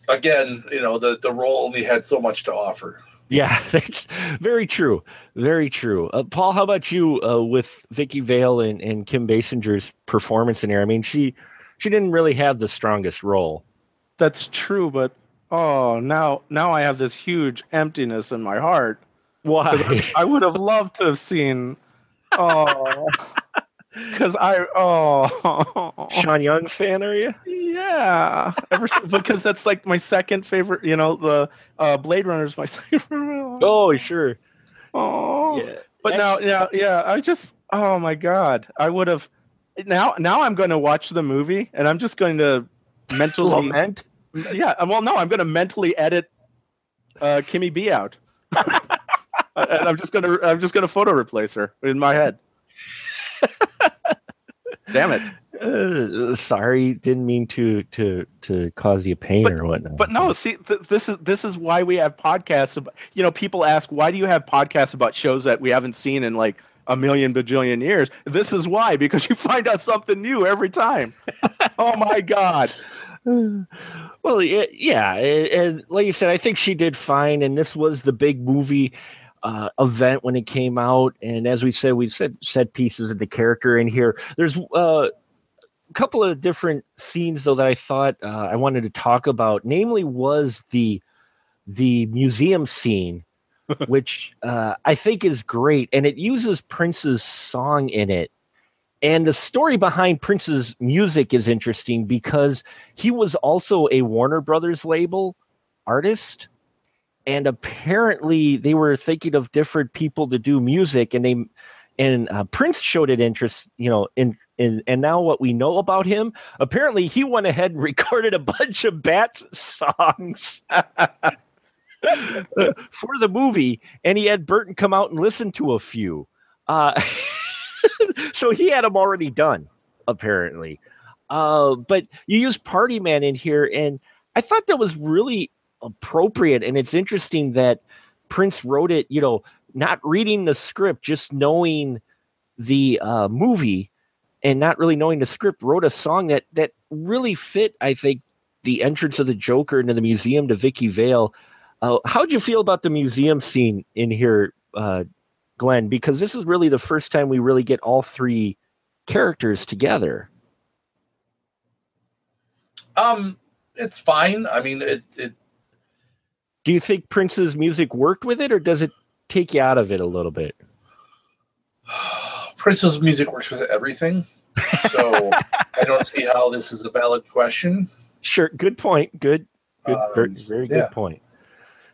again, you know, the the role only had so much to offer. Yeah, that's very true. Very true. Uh, Paul, how about you uh, with Vicki Vale and, and Kim Basinger's performance in here? I mean, she she didn't really have the strongest role. That's true, but oh, now now I have this huge emptiness in my heart. Why? I, I would have loved to have seen. Oh, because I oh Sean Young fan, are you? yeah, ever since, because that's like my second favorite. You know, the uh, Blade Runner is my second. favorite. Oh, sure. Oh, Yeah. but now, yeah, yeah. I just, oh my god, I would have. Now, now I'm going to watch the movie, and I'm just going to mentally, Lament. Yeah. Well, no, I'm going to mentally edit uh, Kimmy B out, and I'm just going to, I'm just going to photo replace her in my head. Damn it! Uh, sorry, didn't mean to to to cause you pain or whatnot. But no, see, th- this is this is why we have podcasts. About, you know, people ask, why do you have podcasts about shows that we haven't seen in like a million bajillion years? This is why, because you find out something new every time. oh my god! Well, yeah, yeah, and and like you said, I think she did fine, and this was the big movie uh, event when it came out. And as we said, we've said set pieces of the character in here. There's uh, a couple of different scenes though that I thought uh, I wanted to talk about. Namely, was the the museum scene, which uh, I think is great, and it uses Prince's song in it. And the story behind Prince's music is interesting because he was also a Warner Brothers label artist. And apparently they were thinking of different people to do music and they and uh, Prince showed it interest, you know, in in and now what we know about him, apparently he went ahead and recorded a bunch of Bat songs for the movie, and he had Burton come out and listen to a few. Uh, so he had them already done, apparently. Uh, but you use Party Man in here, and I thought that was really appropriate. And it's interesting that Prince wrote it, you know, not reading the script, just knowing the uh, movie and not really knowing the script, wrote a song that that really fit, I think, the entrance of the Joker into the museum to Vicki Vale. Uh, how'd you feel about the museum scene in here, uh, Glenn? Because this is really the first time we really get all three characters together. Um, it's fine. I mean, it, it Do you think Prince's music worked with it, or does it take you out of it a little bit? Prince's music works with everything, so I don't see how this is a valid question. Sure, good point. Good, good, Um, very, very yeah. good point.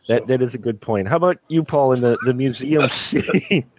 That that is a good point. How about you, Paul, in the the museum scene?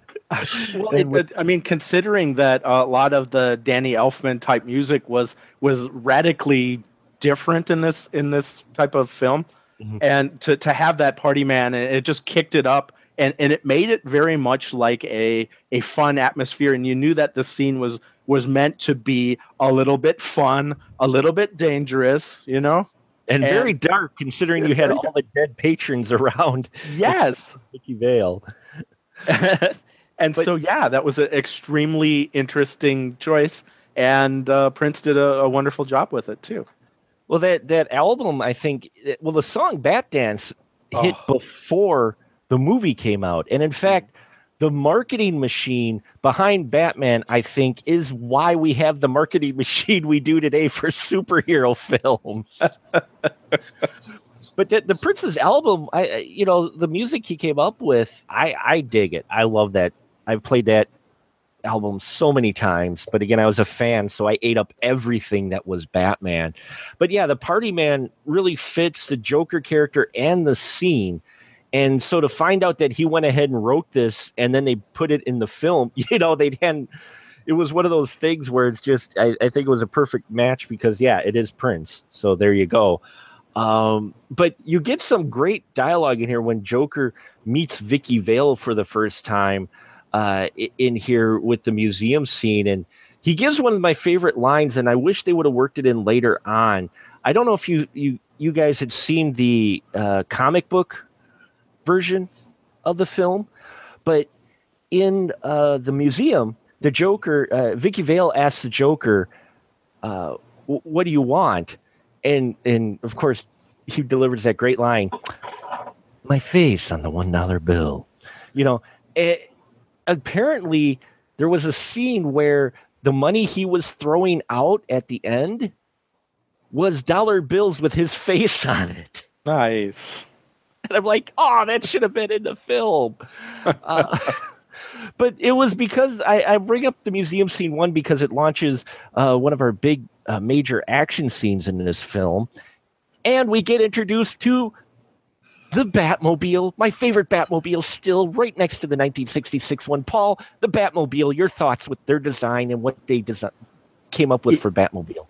Well, it, I mean, considering that a lot of the Danny Elfman type music was was radically different in this in this type of film, Mhm. and to to have that party man, and it just kicked it up, and and it made it very much like a a fun atmosphere, and you knew that the scene was was meant to be a little bit fun, a little bit dangerous, you know. And And- very dark, considering you had all the dead patrons around Yes. Vicki Vale. and But- so yeah, that was an extremely interesting choice, and uh, Prince did a, a wonderful job with it too. Well, that that album, I think. Well, the song "Bat Dance" hit Oh. before the movie came out, and in fact, the marketing machine behind Batman, I think, is why we have the marketing machine we do today for superhero films. but the, the Prince's album, I you know, the music he came up with, I I dig it. I love that. I've played that album so many times, but again, I was a fan, so I ate up everything that was Batman. But yeah, the Party Man really fits the Joker character and the scene. And so to find out that he went ahead and wrote this and then they put it in the film, you know, they hadn't. It was one of those things where it's just, I, I think it was a perfect match because, yeah, it is Prince. So there you go. Um, but you get some great dialogue in here when Joker meets Vicki Vale for the first time uh, in here with the museum scene. And he gives one of my favorite lines, and I wish they would have worked it in later on. I don't know if you you you guys had seen the uh, comic book version of the film, but in uh, the museum, the Joker, uh, Vicki Vale asks the Joker, uh, "What do you want?" And and of course, he delivers that great line, "My face on the one dollar bill." You know, eh, apparently there was a scene where the money he was throwing out at the end was dollar bills with his face on it. Nice. And I'm like, oh, that should have been in the film. Uh, but it was because I, I bring up the museum scene one because it launches uh, one of our big uh, major action scenes in this film. And we get introduced to the Batmobile, my favorite Batmobile, still right next to the 1966 one. Paul, the Batmobile, your thoughts with their design and what they desi- came up with for Batmobile.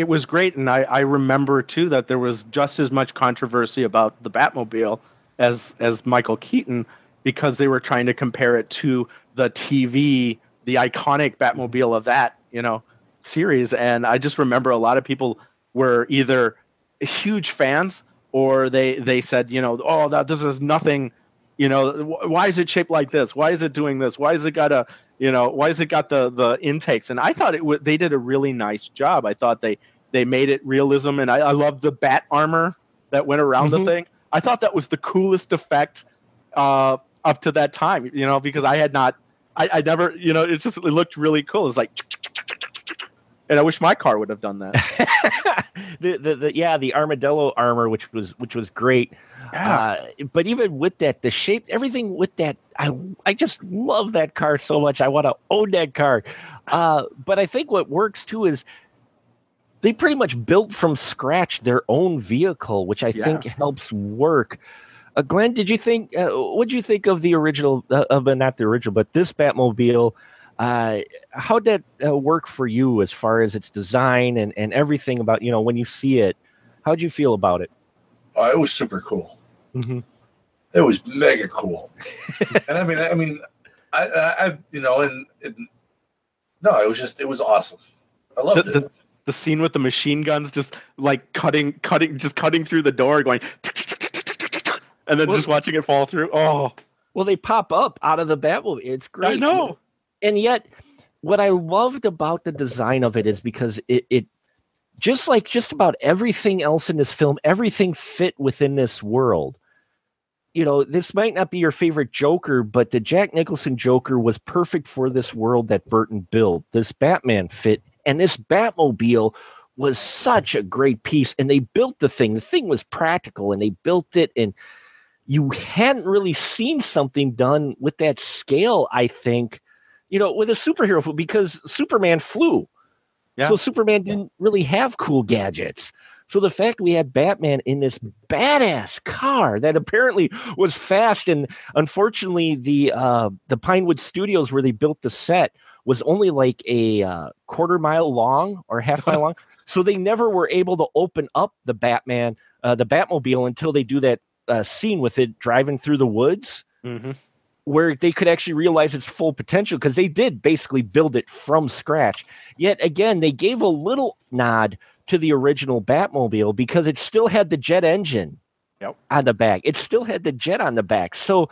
It was great and I, I remember too that there was just as much controversy about the batmobile as as michael keaton because they were trying to compare it to the tv the iconic batmobile of that you know series. And i just remember a lot of people were either huge fans or they they said you know oh that this is nothing you know wh- why is it shaped like this? Why is it doing this? Why is it got a you know why is it got the the intakes? And i thought it would they did a really nice job. I thought they they made it realism and i, I love the bat armor that went around Mhm. the thing. I thought that was the coolest effect uh up to that time you know because i had not i, I never you know it just it looked really cool. It's like and i wish my car would have done that. The, the, the yeah the armadillo armor which was which was great. Uh, but even with that the shape everything with that i i just love that car so much. I want to own that car. Uh, but i think what works too is they pretty much built from scratch their own vehicle which i Yeah. think helps work. Uh, glenn did you think uh, what did you think of the original uh, of not the original but this batmobile uh, how did that uh, work for you as far as its design and, and everything about you know when you see it how'd you feel about it Oh, it was super cool. Mhm. It was mega cool. and I mean, I mean, I, I, I you know, and, and no, it was just, it was awesome. I loved the, it. the, the scene with the machine guns just like cutting cutting just cutting through the door going and then Well- just watching it fall through oh well they pop up out of the batmobile it's great i know and yet what i loved about the design of it is because it, it just like just about everything else in this film everything fit within this world. You know this might not be your favorite joker but the jack nicholson joker was perfect for this world that burton built. This batman fit and this batmobile was such a great piece. And they built the thing. The thing was practical and they built it. And you hadn't really seen something done with that scale i think you know, with a superhero because Superman flew. Yeah. So Superman didn't really have cool gadgets. So the fact we had Batman in this badass car that apparently was fast, and unfortunately, the uh, the Pinewood Studios where they built the set was only like a uh, quarter mile long or half mile long. So they never were able to open up the Batman, uh, the Batmobile, until they do that uh, scene with it driving through the woods Mhm. Where they could actually realize its full potential because they did basically build it from scratch. Yet again, they gave a little nod to the original Batmobile because it still had the jet engine Yep. on the back. It still had the jet on the back. So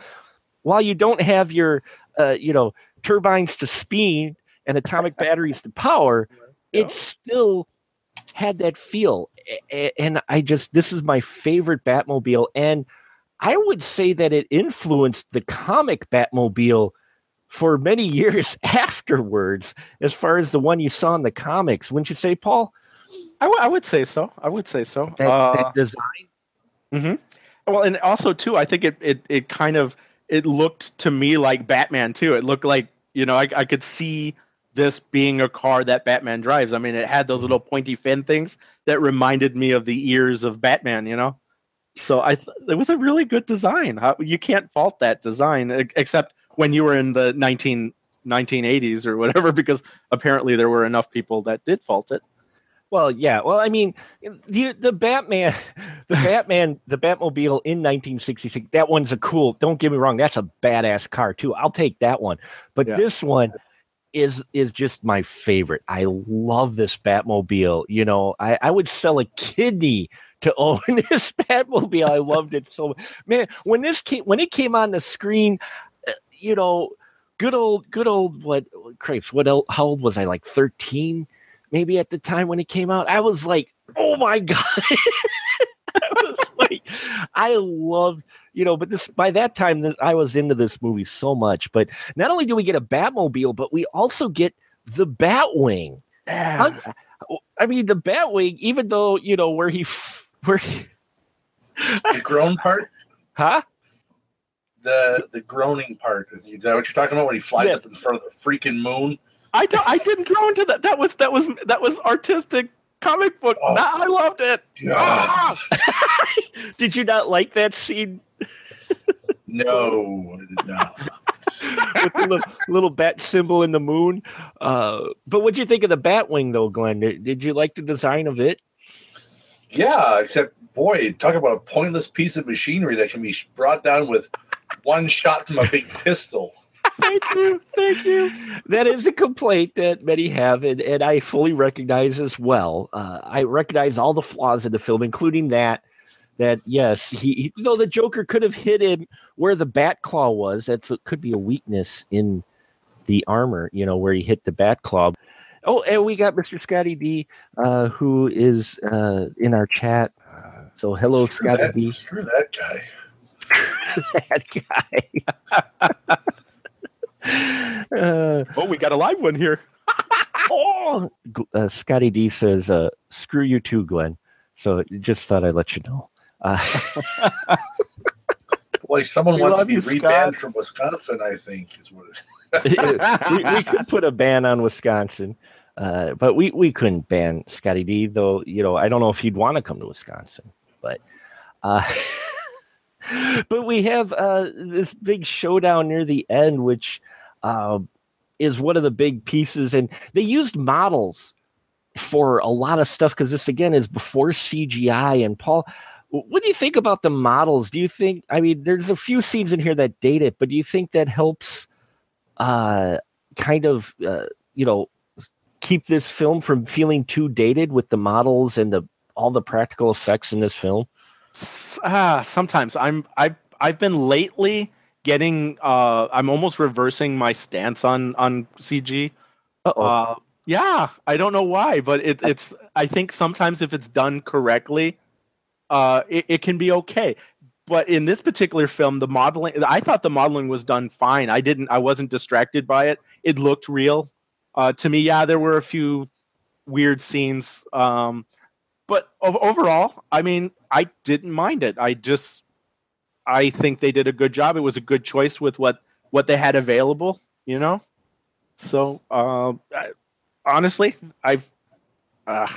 while you don't have your, uh, you know, turbines to speed and atomic batteries to power, it still had that feel. And I just, this is my favorite Batmobile. And I would say that it influenced the comic Batmobile for many years afterwards, as far as the one you saw in the comics. Wouldn't you say, Paul? I, w- I would say so. I would say so. That, Uh, that design. hmm Well, and also too, I think it it it kind of it looked to me like Batman too. It looked like you know I, I could see this being a car that Batman drives. I mean, it had those little pointy fin things that reminded me of the ears of Batman. You know, so I th- it was a really good design. How, you can't fault that design, except when you were in the 19, 1980s or whatever, because apparently there were enough people that did fault it. Well, yeah. Well, I mean, the the Batman, the Batman, the Batmobile in 1966. That one's a cool. Don't get me wrong. That's a badass car too. I'll take that one. But Yeah. this one is is just my favorite. I love this Batmobile. You know, I I would sell a kidney to own this Batmobile. I loved it so man. When this came when it came on the screen, uh, you know, good old good old what crepes. What el- how old was I? Like 13 maybe at the time when it came out. I was like, oh my god. I was like, I loved, you know, but this by that time that I was into this movie so much. But not only do we get a Batmobile, but we also get the Batwing. Yeah. I, I mean, the Batwing, even though you know where he, f- where he, The groan part, huh? the the groaning part. Is that what you're talking about when he flies Yeah. up in front of the freaking moon? I don't, I didn't grow into that. That was that was that was artistic comic book. Oh. Nah, I loved it. Yeah. Did you not like that scene No, I did not. with the little, little bat symbol in the moon? Uh, but what'd you think of the Batwing, though, Glenn? Did you like the design of it? Yeah, except boy, talk about a pointless piece of machinery that can be brought down with one shot from a big pistol. Thank you, thank you. that is a complaint that many have, and, and I fully recognize as well. Uh, I recognize all the flaws in the film, including that. That yes, he, he though the Joker could have hit him where the bat claw was. That's it could be a weakness in the armor, you know, where he hit the bat claw. Oh, and we got Mr. Scotty D, uh, who is uh, in our chat. So hello, Screw Scotty that, D. screw that guy. that guy. uh, Oh, we got a live one here. oh, uh, Scotty D says, uh, "Screw you too, Glenn." So just thought I'd let you know. Uh, Boy, someone We wants to love be rebanned from Wisconsin. I think is what. It, we, we could put a ban on Wisconsin, uh, but we we couldn't ban Scotty D. Though you know, I don't know if he'd want to come to Wisconsin, but. Uh, but we have uh, this big showdown near the end, which uh, is one of the big pieces, and they used models for a lot of stuff because this again is before CGI. And Paul, what do you think about the models? Do you think? I mean, there's a few scenes in here that date it, but do you think that helps? Uh, kind of, uh, you know, keep this film from feeling too dated with the models and the all the practical effects in this film. Ah, sometimes I'm I've I've been lately getting uh I'm almost reversing my stance on on CG. Uh-oh. Uh yeah, I don't know why, but it, it's I think sometimes if it's done correctly, uh it, it can be okay. But in this particular film, the modeling I thought the modeling was done fine. I didn't I wasn't distracted by it. It looked real. Uh to me, yeah, there were a few weird scenes. Um but ov- overall, I mean, I didn't mind it. I just, I think they did a good job. It was a good choice with what what they had available, you know. So, uh, I, honestly, I've, uh,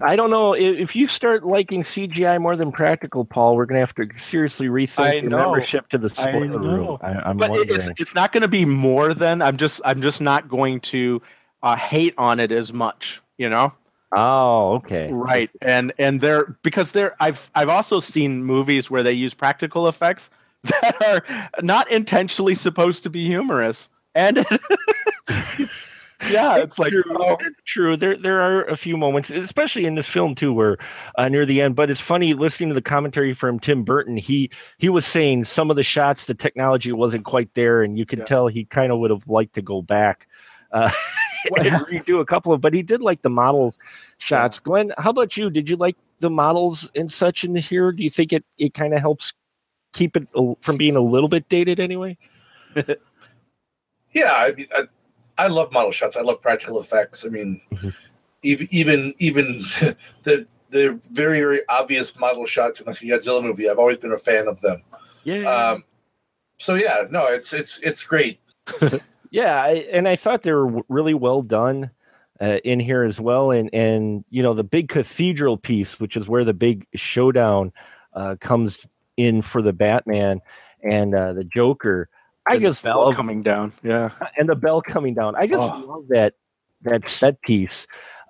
I don't know if, you start liking CGI more than practical, Paul. We're gonna have to seriously rethink know. membership to the spoiler room. I, I'm but wondering. it's it's not going to be more than I'm just I'm just not going to uh, hate on it as much, you know. oh, okay. right and and they're because they're i've i've also seen movies where they use practical effects that are not intentionally supposed to be humorous and yeah it's like true. oh, true. There, there are a few moments, especially in this film too, where uh, near the end. But it's funny listening to the commentary from Tim Burton. He he was saying some of the shots, the technology wasn't quite there, and you could Yeah. tell he kind of would have liked to go back uh, and redo a couple of. But he did like the models shots. Glenn, how about you? Did you like the models and such in here? Do you think it it kind of helps keep it from being a little bit dated anyway? Yeah, I mean, I, I love model shots. I love practical effects. I mean, Mhm. even even even the the very very obvious model shots in the Godzilla movie. I've always been a fan of them. Yeah. Um, so yeah, no, it's it's it's great. Yeah, I, and I thought they were really well done uh, in here as well. And and you know the big cathedral piece, which is where the big showdown uh, comes in for the Batman and uh, the Joker. I just bell love coming down. Yeah. and the bell coming down. I just Oh. love that that set piece.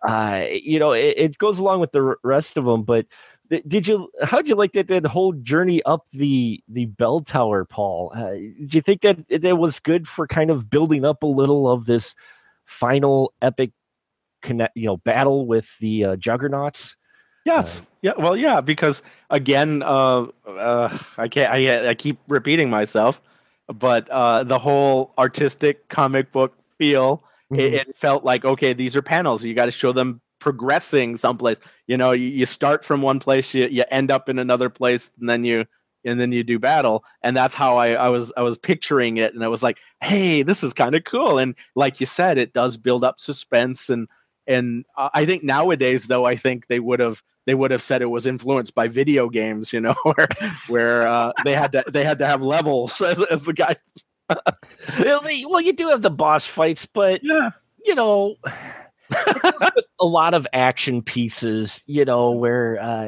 Uh, you know, it, it goes along with the rest of them. But th- did you? How'd you like that that whole journey up the the bell tower, Paul? Uh, did you think that that was good for kind of building up a little of this final epic connect, you know, battle with the uh, juggernauts? Yes. yeah. Well, yeah. Because again, uh, uh, I can't. I, I keep repeating myself, but uh, the whole artistic comic book feel. It, it felt like okay, these are panels. You got to show them progressing someplace. You know, you, you start from one place, you, you end up in another place, and then you and then you do battle. And that's how I, I was I was picturing it, and I was like, hey, this is kind of cool. And like you said, it does build up suspense and and I I think nowadays though I think they would have they would have said it was influenced by video games, you know, where where uh, they had to they had to have levels as, as the guy. well, you do have the boss fights, but Yeah, you know, it comes with a lot of action pieces, you know, where uh,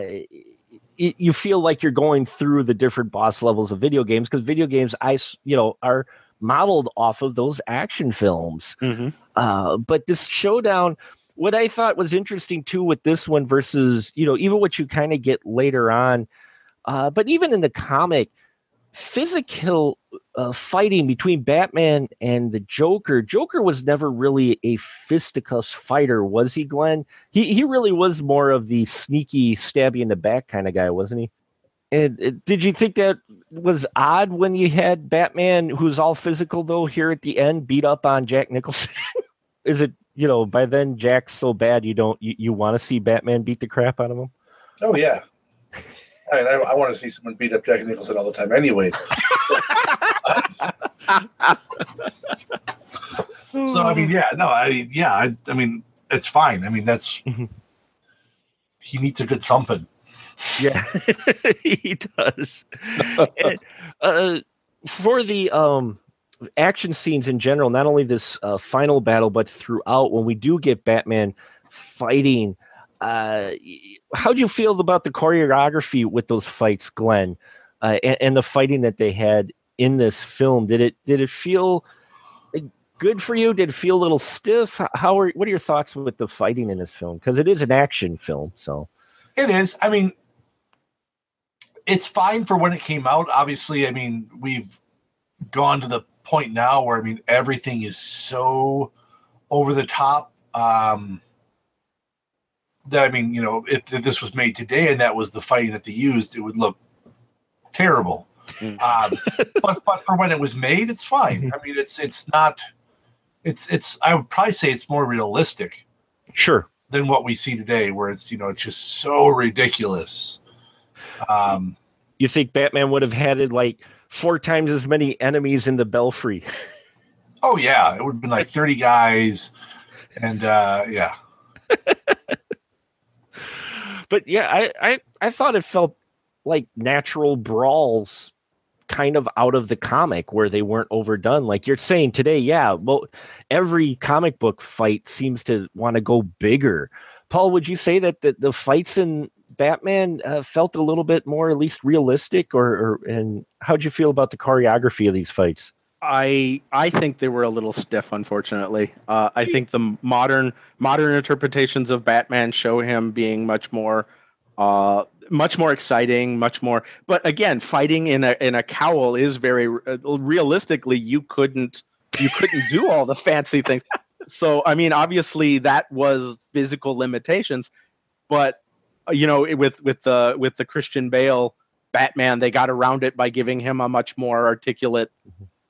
it, you feel like you're going through the different boss levels of video games because video games, I, you know, are modeled off of those action films. Uh, but this showdown, what I thought was interesting too with this one versus, you know, even what you kind of get later on, uh, but even in the comic, physical uh, fighting between Batman and the Joker. Joker was never really a fisticuffs fighter, was he, Glenn? He he really was more of the sneaky, stabby in the back kind of guy, wasn't he? And did you think that was odd when you had Batman, who's all physical though, here at the end, beat up on Jack Nicholson? Is it you know by then Jack's so bad you don't you, you want to see Batman beat the crap out of him? Oh yeah. I mean, I, I want to see someone beat up Jack Nicholson all the time, anyways. so I mean, yeah, no, I yeah, I, I mean, it's fine. I mean, that's Mhm. he needs a good thumping. Yeah, he does. And, uh, for the um, action scenes in general, not only this uh, final battle, but throughout, when we do get Batman fighting, uh, how'd you feel about the choreography with those fights, Glenn, uh, and, and the fighting that they had in this film? Did it did it feel good for you? Did it feel a little stiff? How are what are your thoughts with the fighting in this film? Because it is an action film, so. It is. I mean, it's fine for when it came out. Obviously, I mean, we've gone to the point now where I mean everything is so over the top. Um that I mean, you know, if, if this was made today and that was the fighting that they used, it would look terrible. Um, but but for when it was made, it's fine. I mean, it's it's not. It's it's. I would probably say it's more realistic Sure. than what we see today, where it's you know it's just so ridiculous. Um, you think Batman would have had it like four times as many enemies in the Belfry? oh yeah, it would have been like thirty guys, and uh, yeah, But yeah, I, I I thought it felt like natural brawls kind of out of the comic where they weren't overdone. Like you're saying today, yeah, well every comic book fight seems to want to go bigger. Paul, would you say that the, the fights in Batman uh, felt a little bit more at least realistic or, or and how'd you feel about the choreography of these fights? I I think they were a little stiff, unfortunately. Uh, I think the modern modern interpretations of Batman show him being much more, uh, much more exciting, much more. But again, fighting in a in a cowl is very uh, realistically you couldn't you couldn't do all the fancy things. So I mean, obviously that was physical limitations, but you know, with with the with the Christian Bale Batman, they got around it by giving him a much more articulate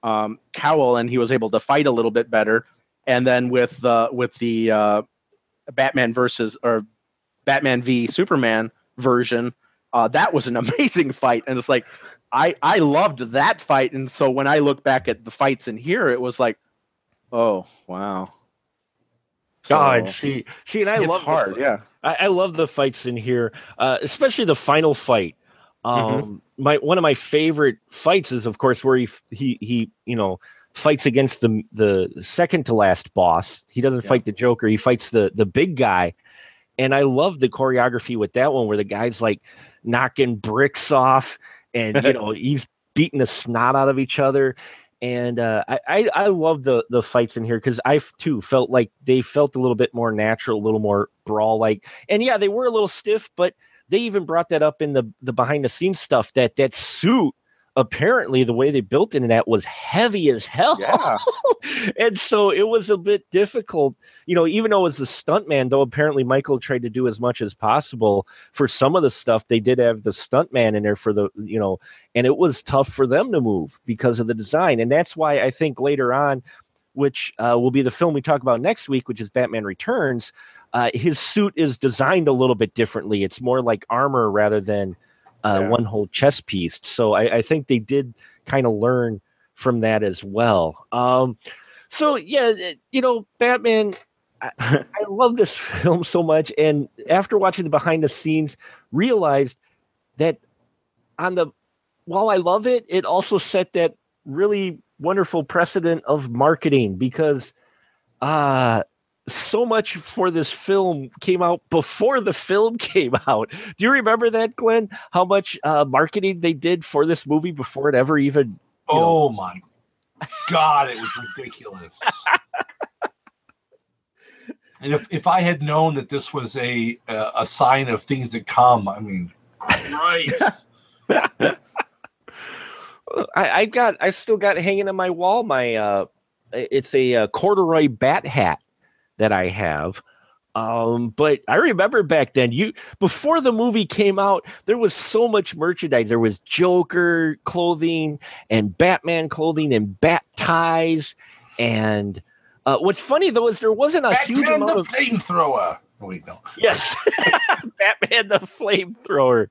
um, cowl, and he was able to fight a little bit better. And then with the with the uh, Batman versus or Batman v Superman version, uh, that was an amazing fight, and it's like I I loved that fight, and so when I look back at the fights in here, it was like, oh wow. God, see, see, and I love the- hard, yeah. I, I love the fights in here, uh, especially the final fight. Um, My one of my favorite fights is, of course, where he he he you know fights against the the second to last boss. He doesn't Yeah. fight the Joker. He fights the the big guy, and I love the choreography with that one, where the guy's like knocking bricks off, and you know he's beating the snot out of each other. And uh, I, I I love the the fights in here because I too felt like they felt a little bit more natural, a little more brawl like. And yeah, they were a little stiff, but they even brought that up in the the behind the scenes stuff that that suit apparently the way they built it in that was heavy as hell. Yeah. and so it was a bit difficult. You know even though it was a stuntman though apparently michael tried to do as much as possible for some of the stuff they did have the stuntman in there for the you know and it was tough for them to move because of the design. And that's why i think later on which uh, will be the film we talk about next week which is batman returns uh, his suit is designed a little bit differently. It's more like armor rather than uh, Yeah. one whole chess piece so I, I think they did kind of learn from that as well um, so yeah you know batman I, I love this film so much and after watching the behind the scenes realized that on the while i love it it also set that really wonderful precedent of marketing because uh so much for this film came out before the film came out. Do you remember that, Glenn? How much uh, marketing they did for this movie before it ever even? You know. Oh my god, it was ridiculous. and if, if I had known that this was a a, a sign of things to come, I mean, Christ. I, I've got, I've still got hanging on my wall. My, uh, it's a, uh corduroy bat hat that I have. Um, but I remember back then, you before the movie came out, there was so much merchandise. There was Joker clothing and Batman clothing and bat ties. And uh, what's funny though is there wasn't a huge amount the of flamethrower. Oh, wait, no. Yes, Batman the flamethrower.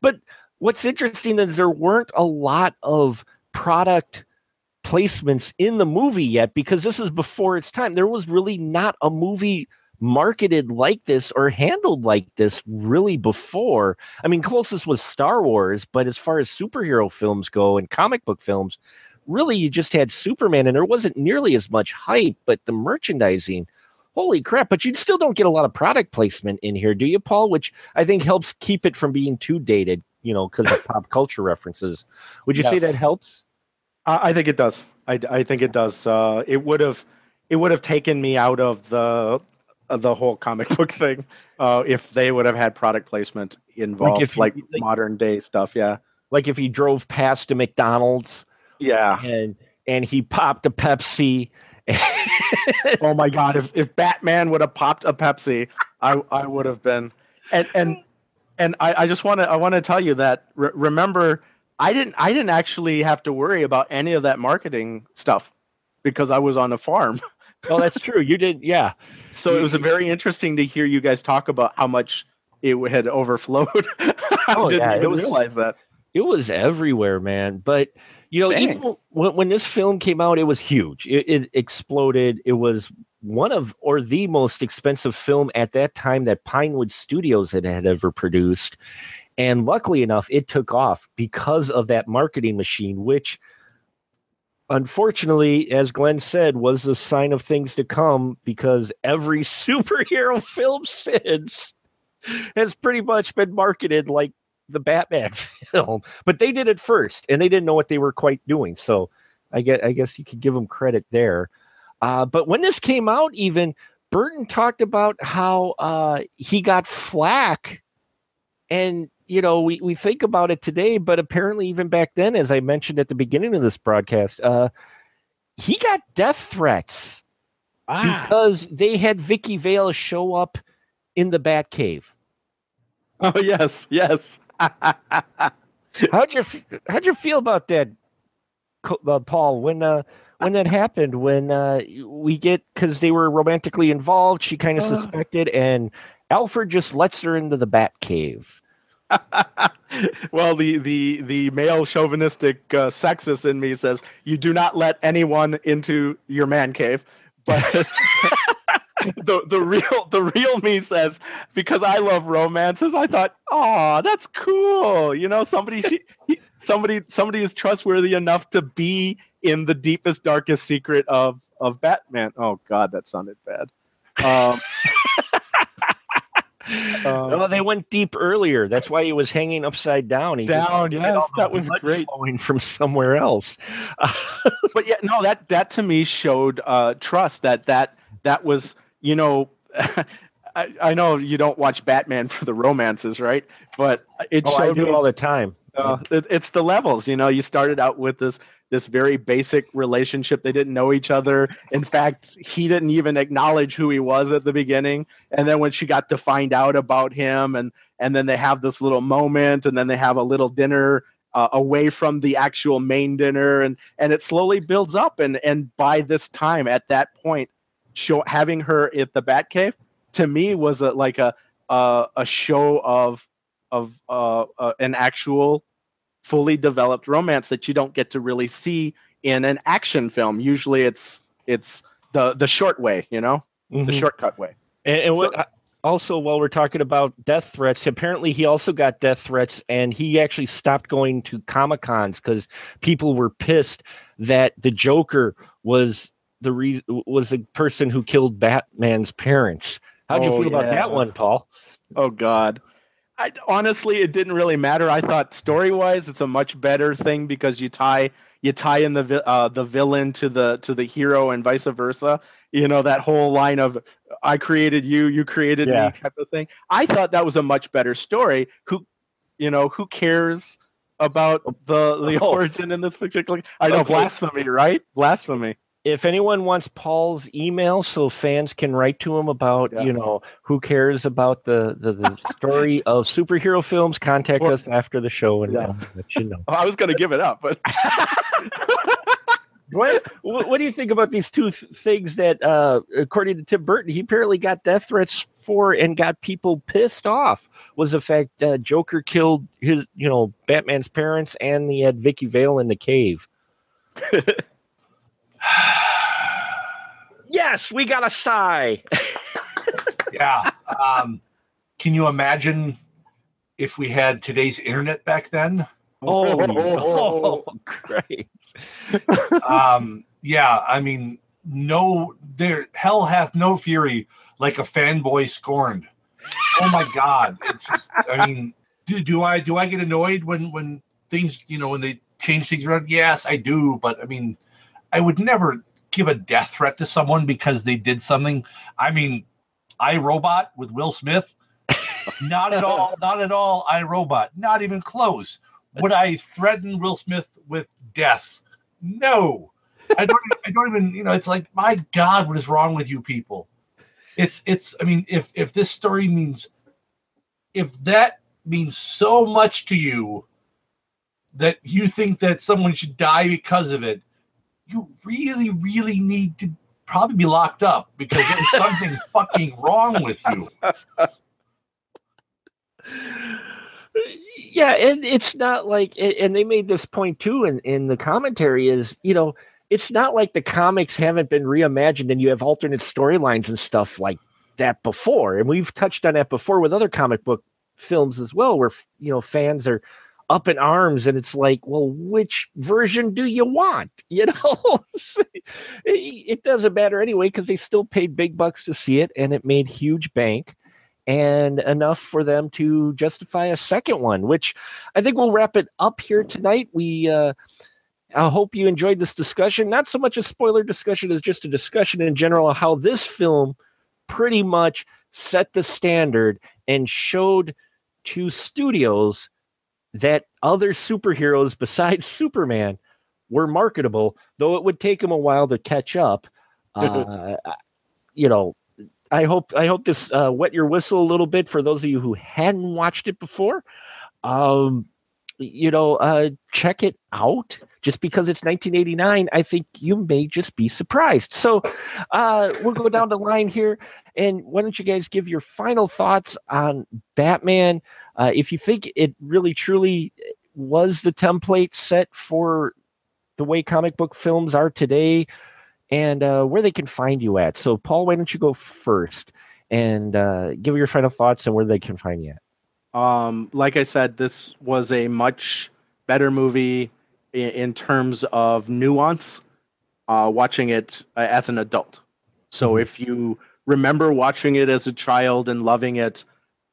But what's interesting is there weren't a lot of product placements in the movie yet because this is before its time. There was really not a movie marketed like this or handled like this really before. I mean, closest was Star Wars, but as far as superhero films go and comic book films, really you just had Superman and there wasn't nearly as much hype, but the merchandising holy crap but you still don't get a lot of product placement in here do you paul which i think helps keep it from being too dated you know because of pop culture references would you say that helps I, I think it does. I, I think it does. Uh, it would have it would have taken me out of the of the whole comic book thing uh, if they would have had product placement involved, like, you- like- modern day stuff. Yeah, like if he drove past a mcdonald's yeah. and and he popped a pepsi oh my god! If if Batman would have popped a Pepsi, I I would have been. And and and I, I just want to I want to tell you that re- remember I didn't I didn't actually have to worry about any of that marketing stuff because I was on a farm. oh that's true you did yeah So it was very interesting to hear you guys talk about how much it had overflowed. I Oh, didn't yeah, even was- realize that. it was everywhere, man. But you know, Dang. even when, when this film came out, it was huge. It, it exploded. It was one of or the most expensive film at that time that Pinewood Studios had, had ever produced. And luckily enough, it took off because of that marketing machine, which unfortunately, as Glenn said, was a sign of things to come because every superhero film since has pretty much been marketed like the Batman film, but they did it first, and they didn't know what they were quite doing. So, I get, I guess you could give them credit there. Uh, but when this came out, even Burton talked about how uh, he got flack, and you know we we think about it today, but apparently even back then, as I mentioned at the beginning of this broadcast, uh, he got death threats because they had Vicki Vale show up in the Batcave. Oh yes, yes. how'd you how'd you feel about that, uh, Paul? When uh, when that happened, when uh, we get because they were romantically involved, she kind of suspected, and Alfred just lets her into the Bat Cave. well, the the the male chauvinistic uh, sexist in me says you do not let anyone into your man cave, but the the real the real me says because I love romances. I thought, oh, that's cool. You know, somebody she, somebody somebody is trustworthy enough to be in the deepest darkest secret of of Batman. Oh God, that sounded bad. Um, um, no, they went deep earlier. That's why he was hanging upside down. He Down, yes, that was great. Flowing from somewhere else. but yeah, no, that that to me showed uh, trust. That that that was, you know, I, I know you don't watch Batman for the romances, right? But it oh, I do me all the time. uh, it, it's the levels. You know, you started out with this this very basic relationship. They didn't know each other. In fact, he didn't even acknowledge who he was at the beginning. And then when she got to find out about him, and and then they have this little moment, and then they have a little dinner uh, away from the actual main dinner, and and it slowly builds up. And and by this time, at that point, show having her at the Batcave to me was a, like a uh, a show of of uh, uh, an actual fully developed romance that you don't get to really see in an action film. Usually, it's it's the the short way, you know, the Mhm. shortcut way. And, and what, So- also, while we're talking about death threats, apparently he also got death threats, and he actually stopped going to comic cons because people were pissed that the Joker was the re- was the person who killed Batman's parents. How'd you Oh, feel about yeah. that one, Paul? Oh God. I, honestly, it didn't really matter. I thought story wise, it's a much better thing because you tie you tie in the uh, the villain to the to the hero and vice versa. You know that whole line of "I created you, you created Yeah. me" type of thing. I thought that was a much better story. Who, you know, who cares about the the Oh. origin in this particular? I know Okay. blasphemy, right? Blasphemy. If anyone wants Paul's email so fans can write to him about, Yeah. you know, who cares about the the, the story of superhero films, contact Well- us after the show and Yeah. let you know. Oh, I was going to give it up, but What, what what do you think about these two th- things that, uh, according to Tim Burton, he apparently got death threats for and got people pissed off? Was the fact uh, Joker killed his, you know, Batman's parents, and he had Vicki Vale in the cave. Yes, we got a sigh. yeah. Um, can you imagine if we had today's internet back then? Oh, oh, great. um, yeah, I mean, no, there hell hath no fury like a fanboy scorned. Oh my god, it's just. I mean, do, do I do I get annoyed when when things you know when they change things around? Yes, I do, but I mean, I would never give a death threat to someone because they did something. I mean, I Robot with Will Smith. Not at all. Not at all. I Robot. Not even close. Would I threaten Will Smith with death? No. I don't. I don't even. You know, it's like my God, what is wrong with you people? It's. It's. I mean, if if this story means, if that means so much to you, that you think that someone should die because of it, you really, really need to probably be locked up because there's something fucking wrong with you. yeah and it's not like and they made this point too in, in the commentary is you know it's not like the comics haven't been reimagined and you have alternate storylines and stuff like that before and we've touched on that before with other comic book films as well where you know fans are up in arms and it's like well which version do you want you know it, doesn't matter anyway because they still paid big bucks to see it and it made huge bank and enough for them to justify a second one, which I think we'll wrap it up here tonight. We uh I hope you enjoyed this discussion. Not so much a spoiler discussion as just a discussion in general of how this film pretty much set the standard and showed to studios that other superheroes besides Superman were marketable, though it would take them a while to catch up. Uh, you know, I hope I hope this uh, wet your whistle a little bit for those of you who hadn't watched it before. Um, you know, uh, check it out. Just because it's 1989, I think you may just be surprised. So uh, we'll go down the line here. And why don't you guys give your final thoughts on Batman? Uh, if you think it really truly was the template set for the way comic book films are today and uh, where they can find you at. So, Paul, why don't you go first and uh, give your final thoughts and where they can find you at? Um, like I said, this was a much better movie in, in terms of nuance. Uh, watching it uh, as an adult, so Mm-hmm. if you remember watching it as a child and loving it,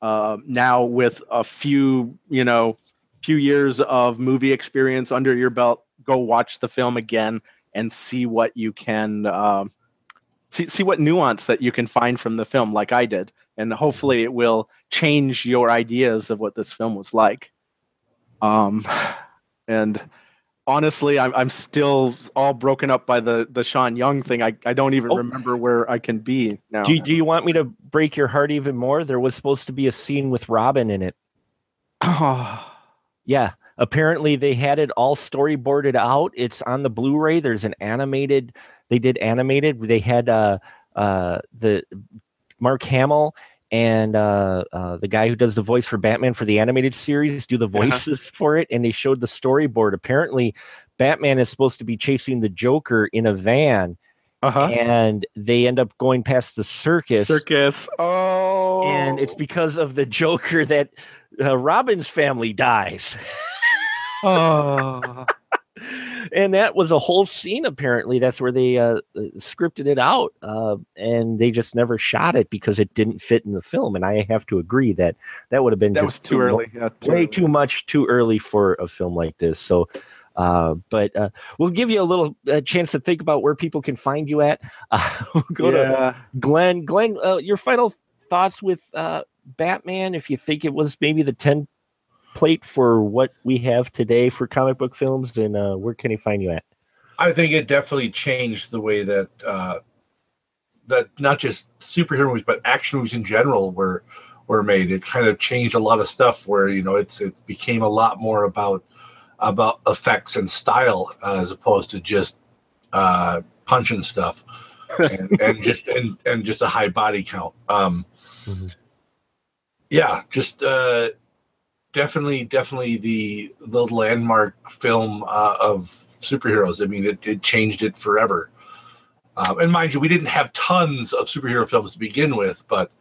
uh, now with a few, you know, few years of movie experience under your belt, go watch the film again and see what you can um, see, see what nuance that you can find from the film, like I did, and hopefully it will change your ideas of what this film was like. Um, and honestly, I'm I'm still all broken up by the the Sean Young thing. I, I don't even Oh. remember where I can be now. Do, you- do you want me to break your heart even more? There was supposed to be a scene with Robin in it. Oh. Yeah. Apparently they had it all storyboarded out. It's on the Blu-ray. There's an animated they did animated. They had uh uh the Mark Hamill and uh, uh the guy who does the voice for Batman for the animated series do the Uh-huh. voices for it and they showed the storyboard. Apparently Batman is supposed to be chasing the Joker in a van uh-huh. and they end up going past the circus Circus. Oh, and it's because of the Joker that uh, Robin's family dies. oh. and that was a whole scene apparently that's where they uh, scripted it out uh, and they just never shot it because it didn't fit in the film and i have to agree that that would have been that just too early. Yeah, too way early. too much too early for a film like this so uh, but uh, we'll give you a little uh, chance to think about where people can find you at. Uh, we'll go to Yeah. Glenn. Glenn, uh, your final thoughts with uh, Batman? If you think it was maybe the ten plate for what we have today for comic book films, then uh, where can he find you at? I think it definitely changed the way that uh, that not just superhero movies but action movies in general were were made. It kind of changed a lot of stuff where you know it's it became a lot more about about effects and style uh, as opposed to just uh, punching stuff and, and just and, and just a high body count. Um, Mhm. Yeah, just uh, definitely definitely the the landmark film uh, of superheroes. I mean, it, it changed it forever. Um, and mind you, we didn't have tons of superhero films to begin with, but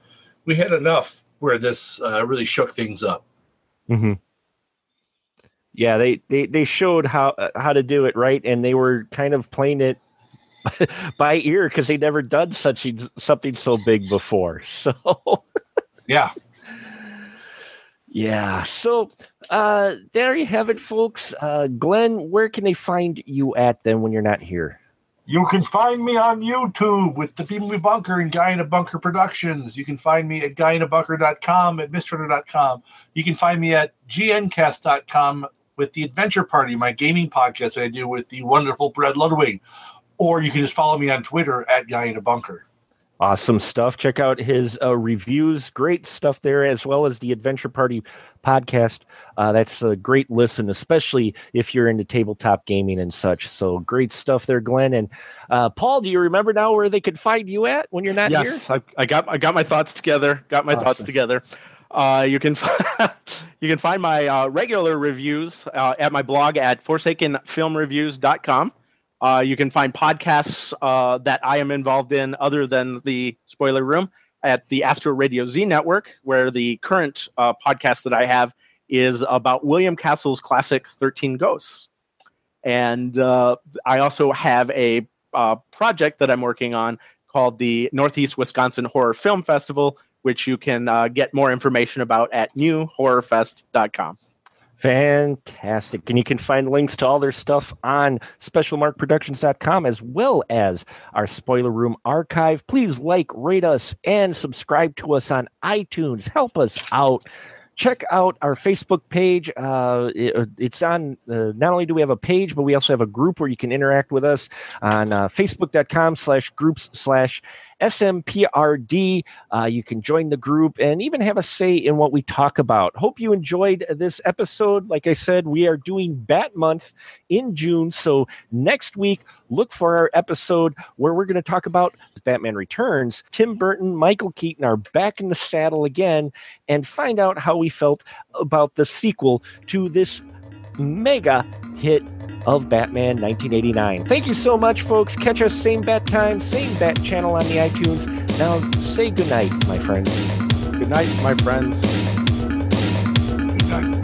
we had enough where this uh, really shook things up. Mm-hmm. Yeah, they, they they showed how uh, how to do it right, and they were kind of playing it by ear because they never done such a- something so big before. So Yeah, yeah, so uh, there you have it, folks. Uh, Glenn, where can they find you at then when you're not here? you can find me on YouTube with the Movie Bunker and Guy in a Bunker Productions. You can find me at guyinabunker.com, at mistrunner.com. You can find me at gncast.com with the Adventure Party, my gaming podcast I do with the wonderful Brad Ludwig. Or you can just follow me on Twitter at Guy in a Bunker. Awesome stuff. Check out his uh, reviews. Great stuff there, as well as the Adventure Party podcast. Uh, that's a great listen, especially if you're into tabletop gaming and such. So great stuff there, Glenn. And uh, Paul, do you remember now where they could find you at when you're not here? yes, I, I got I got my thoughts together. Got my thoughts together. Uh, you can you can find my uh, regular reviews uh, at my blog at forsakenfilmreviews.com. Uh, you can find podcasts uh, that I am involved in other than the spoiler room at the Astro Radio Z network, where the current uh, podcast that I have is about William Castle's classic 13 Ghosts. And uh, I also have a uh, project that I'm working on called the Northeast Wisconsin Horror Film Festival, which you can uh, get more information about at newhorrorfest.com. Fantastic. And you can find links to all their stuff on specialmarkproductions.com as well as our spoiler room archive. Please like, rate us, and subscribe to us on iTunes. Help us out. Check out our Facebook page. Uh, it- it's on, uh, not only do we have a page, but we also have a group where you can interact with us on uh, facebook.com slash groups slash SMPRD. Uh, you can join the group and even have a say in what we talk about. Hope you enjoyed this episode. Like I said, we are doing Bat Month in June. So next week, look for our episode where we're going to talk about Batman Returns. Tim Burton, Michael Keaton are back in the saddle again and find out how we felt about the sequel to this mega hit of Batman 1989. Thank you so much, folks. Catch us same bat time, same bat channel on the iTunes. Now say goodnight, my friends. Good night, my friends. Good night.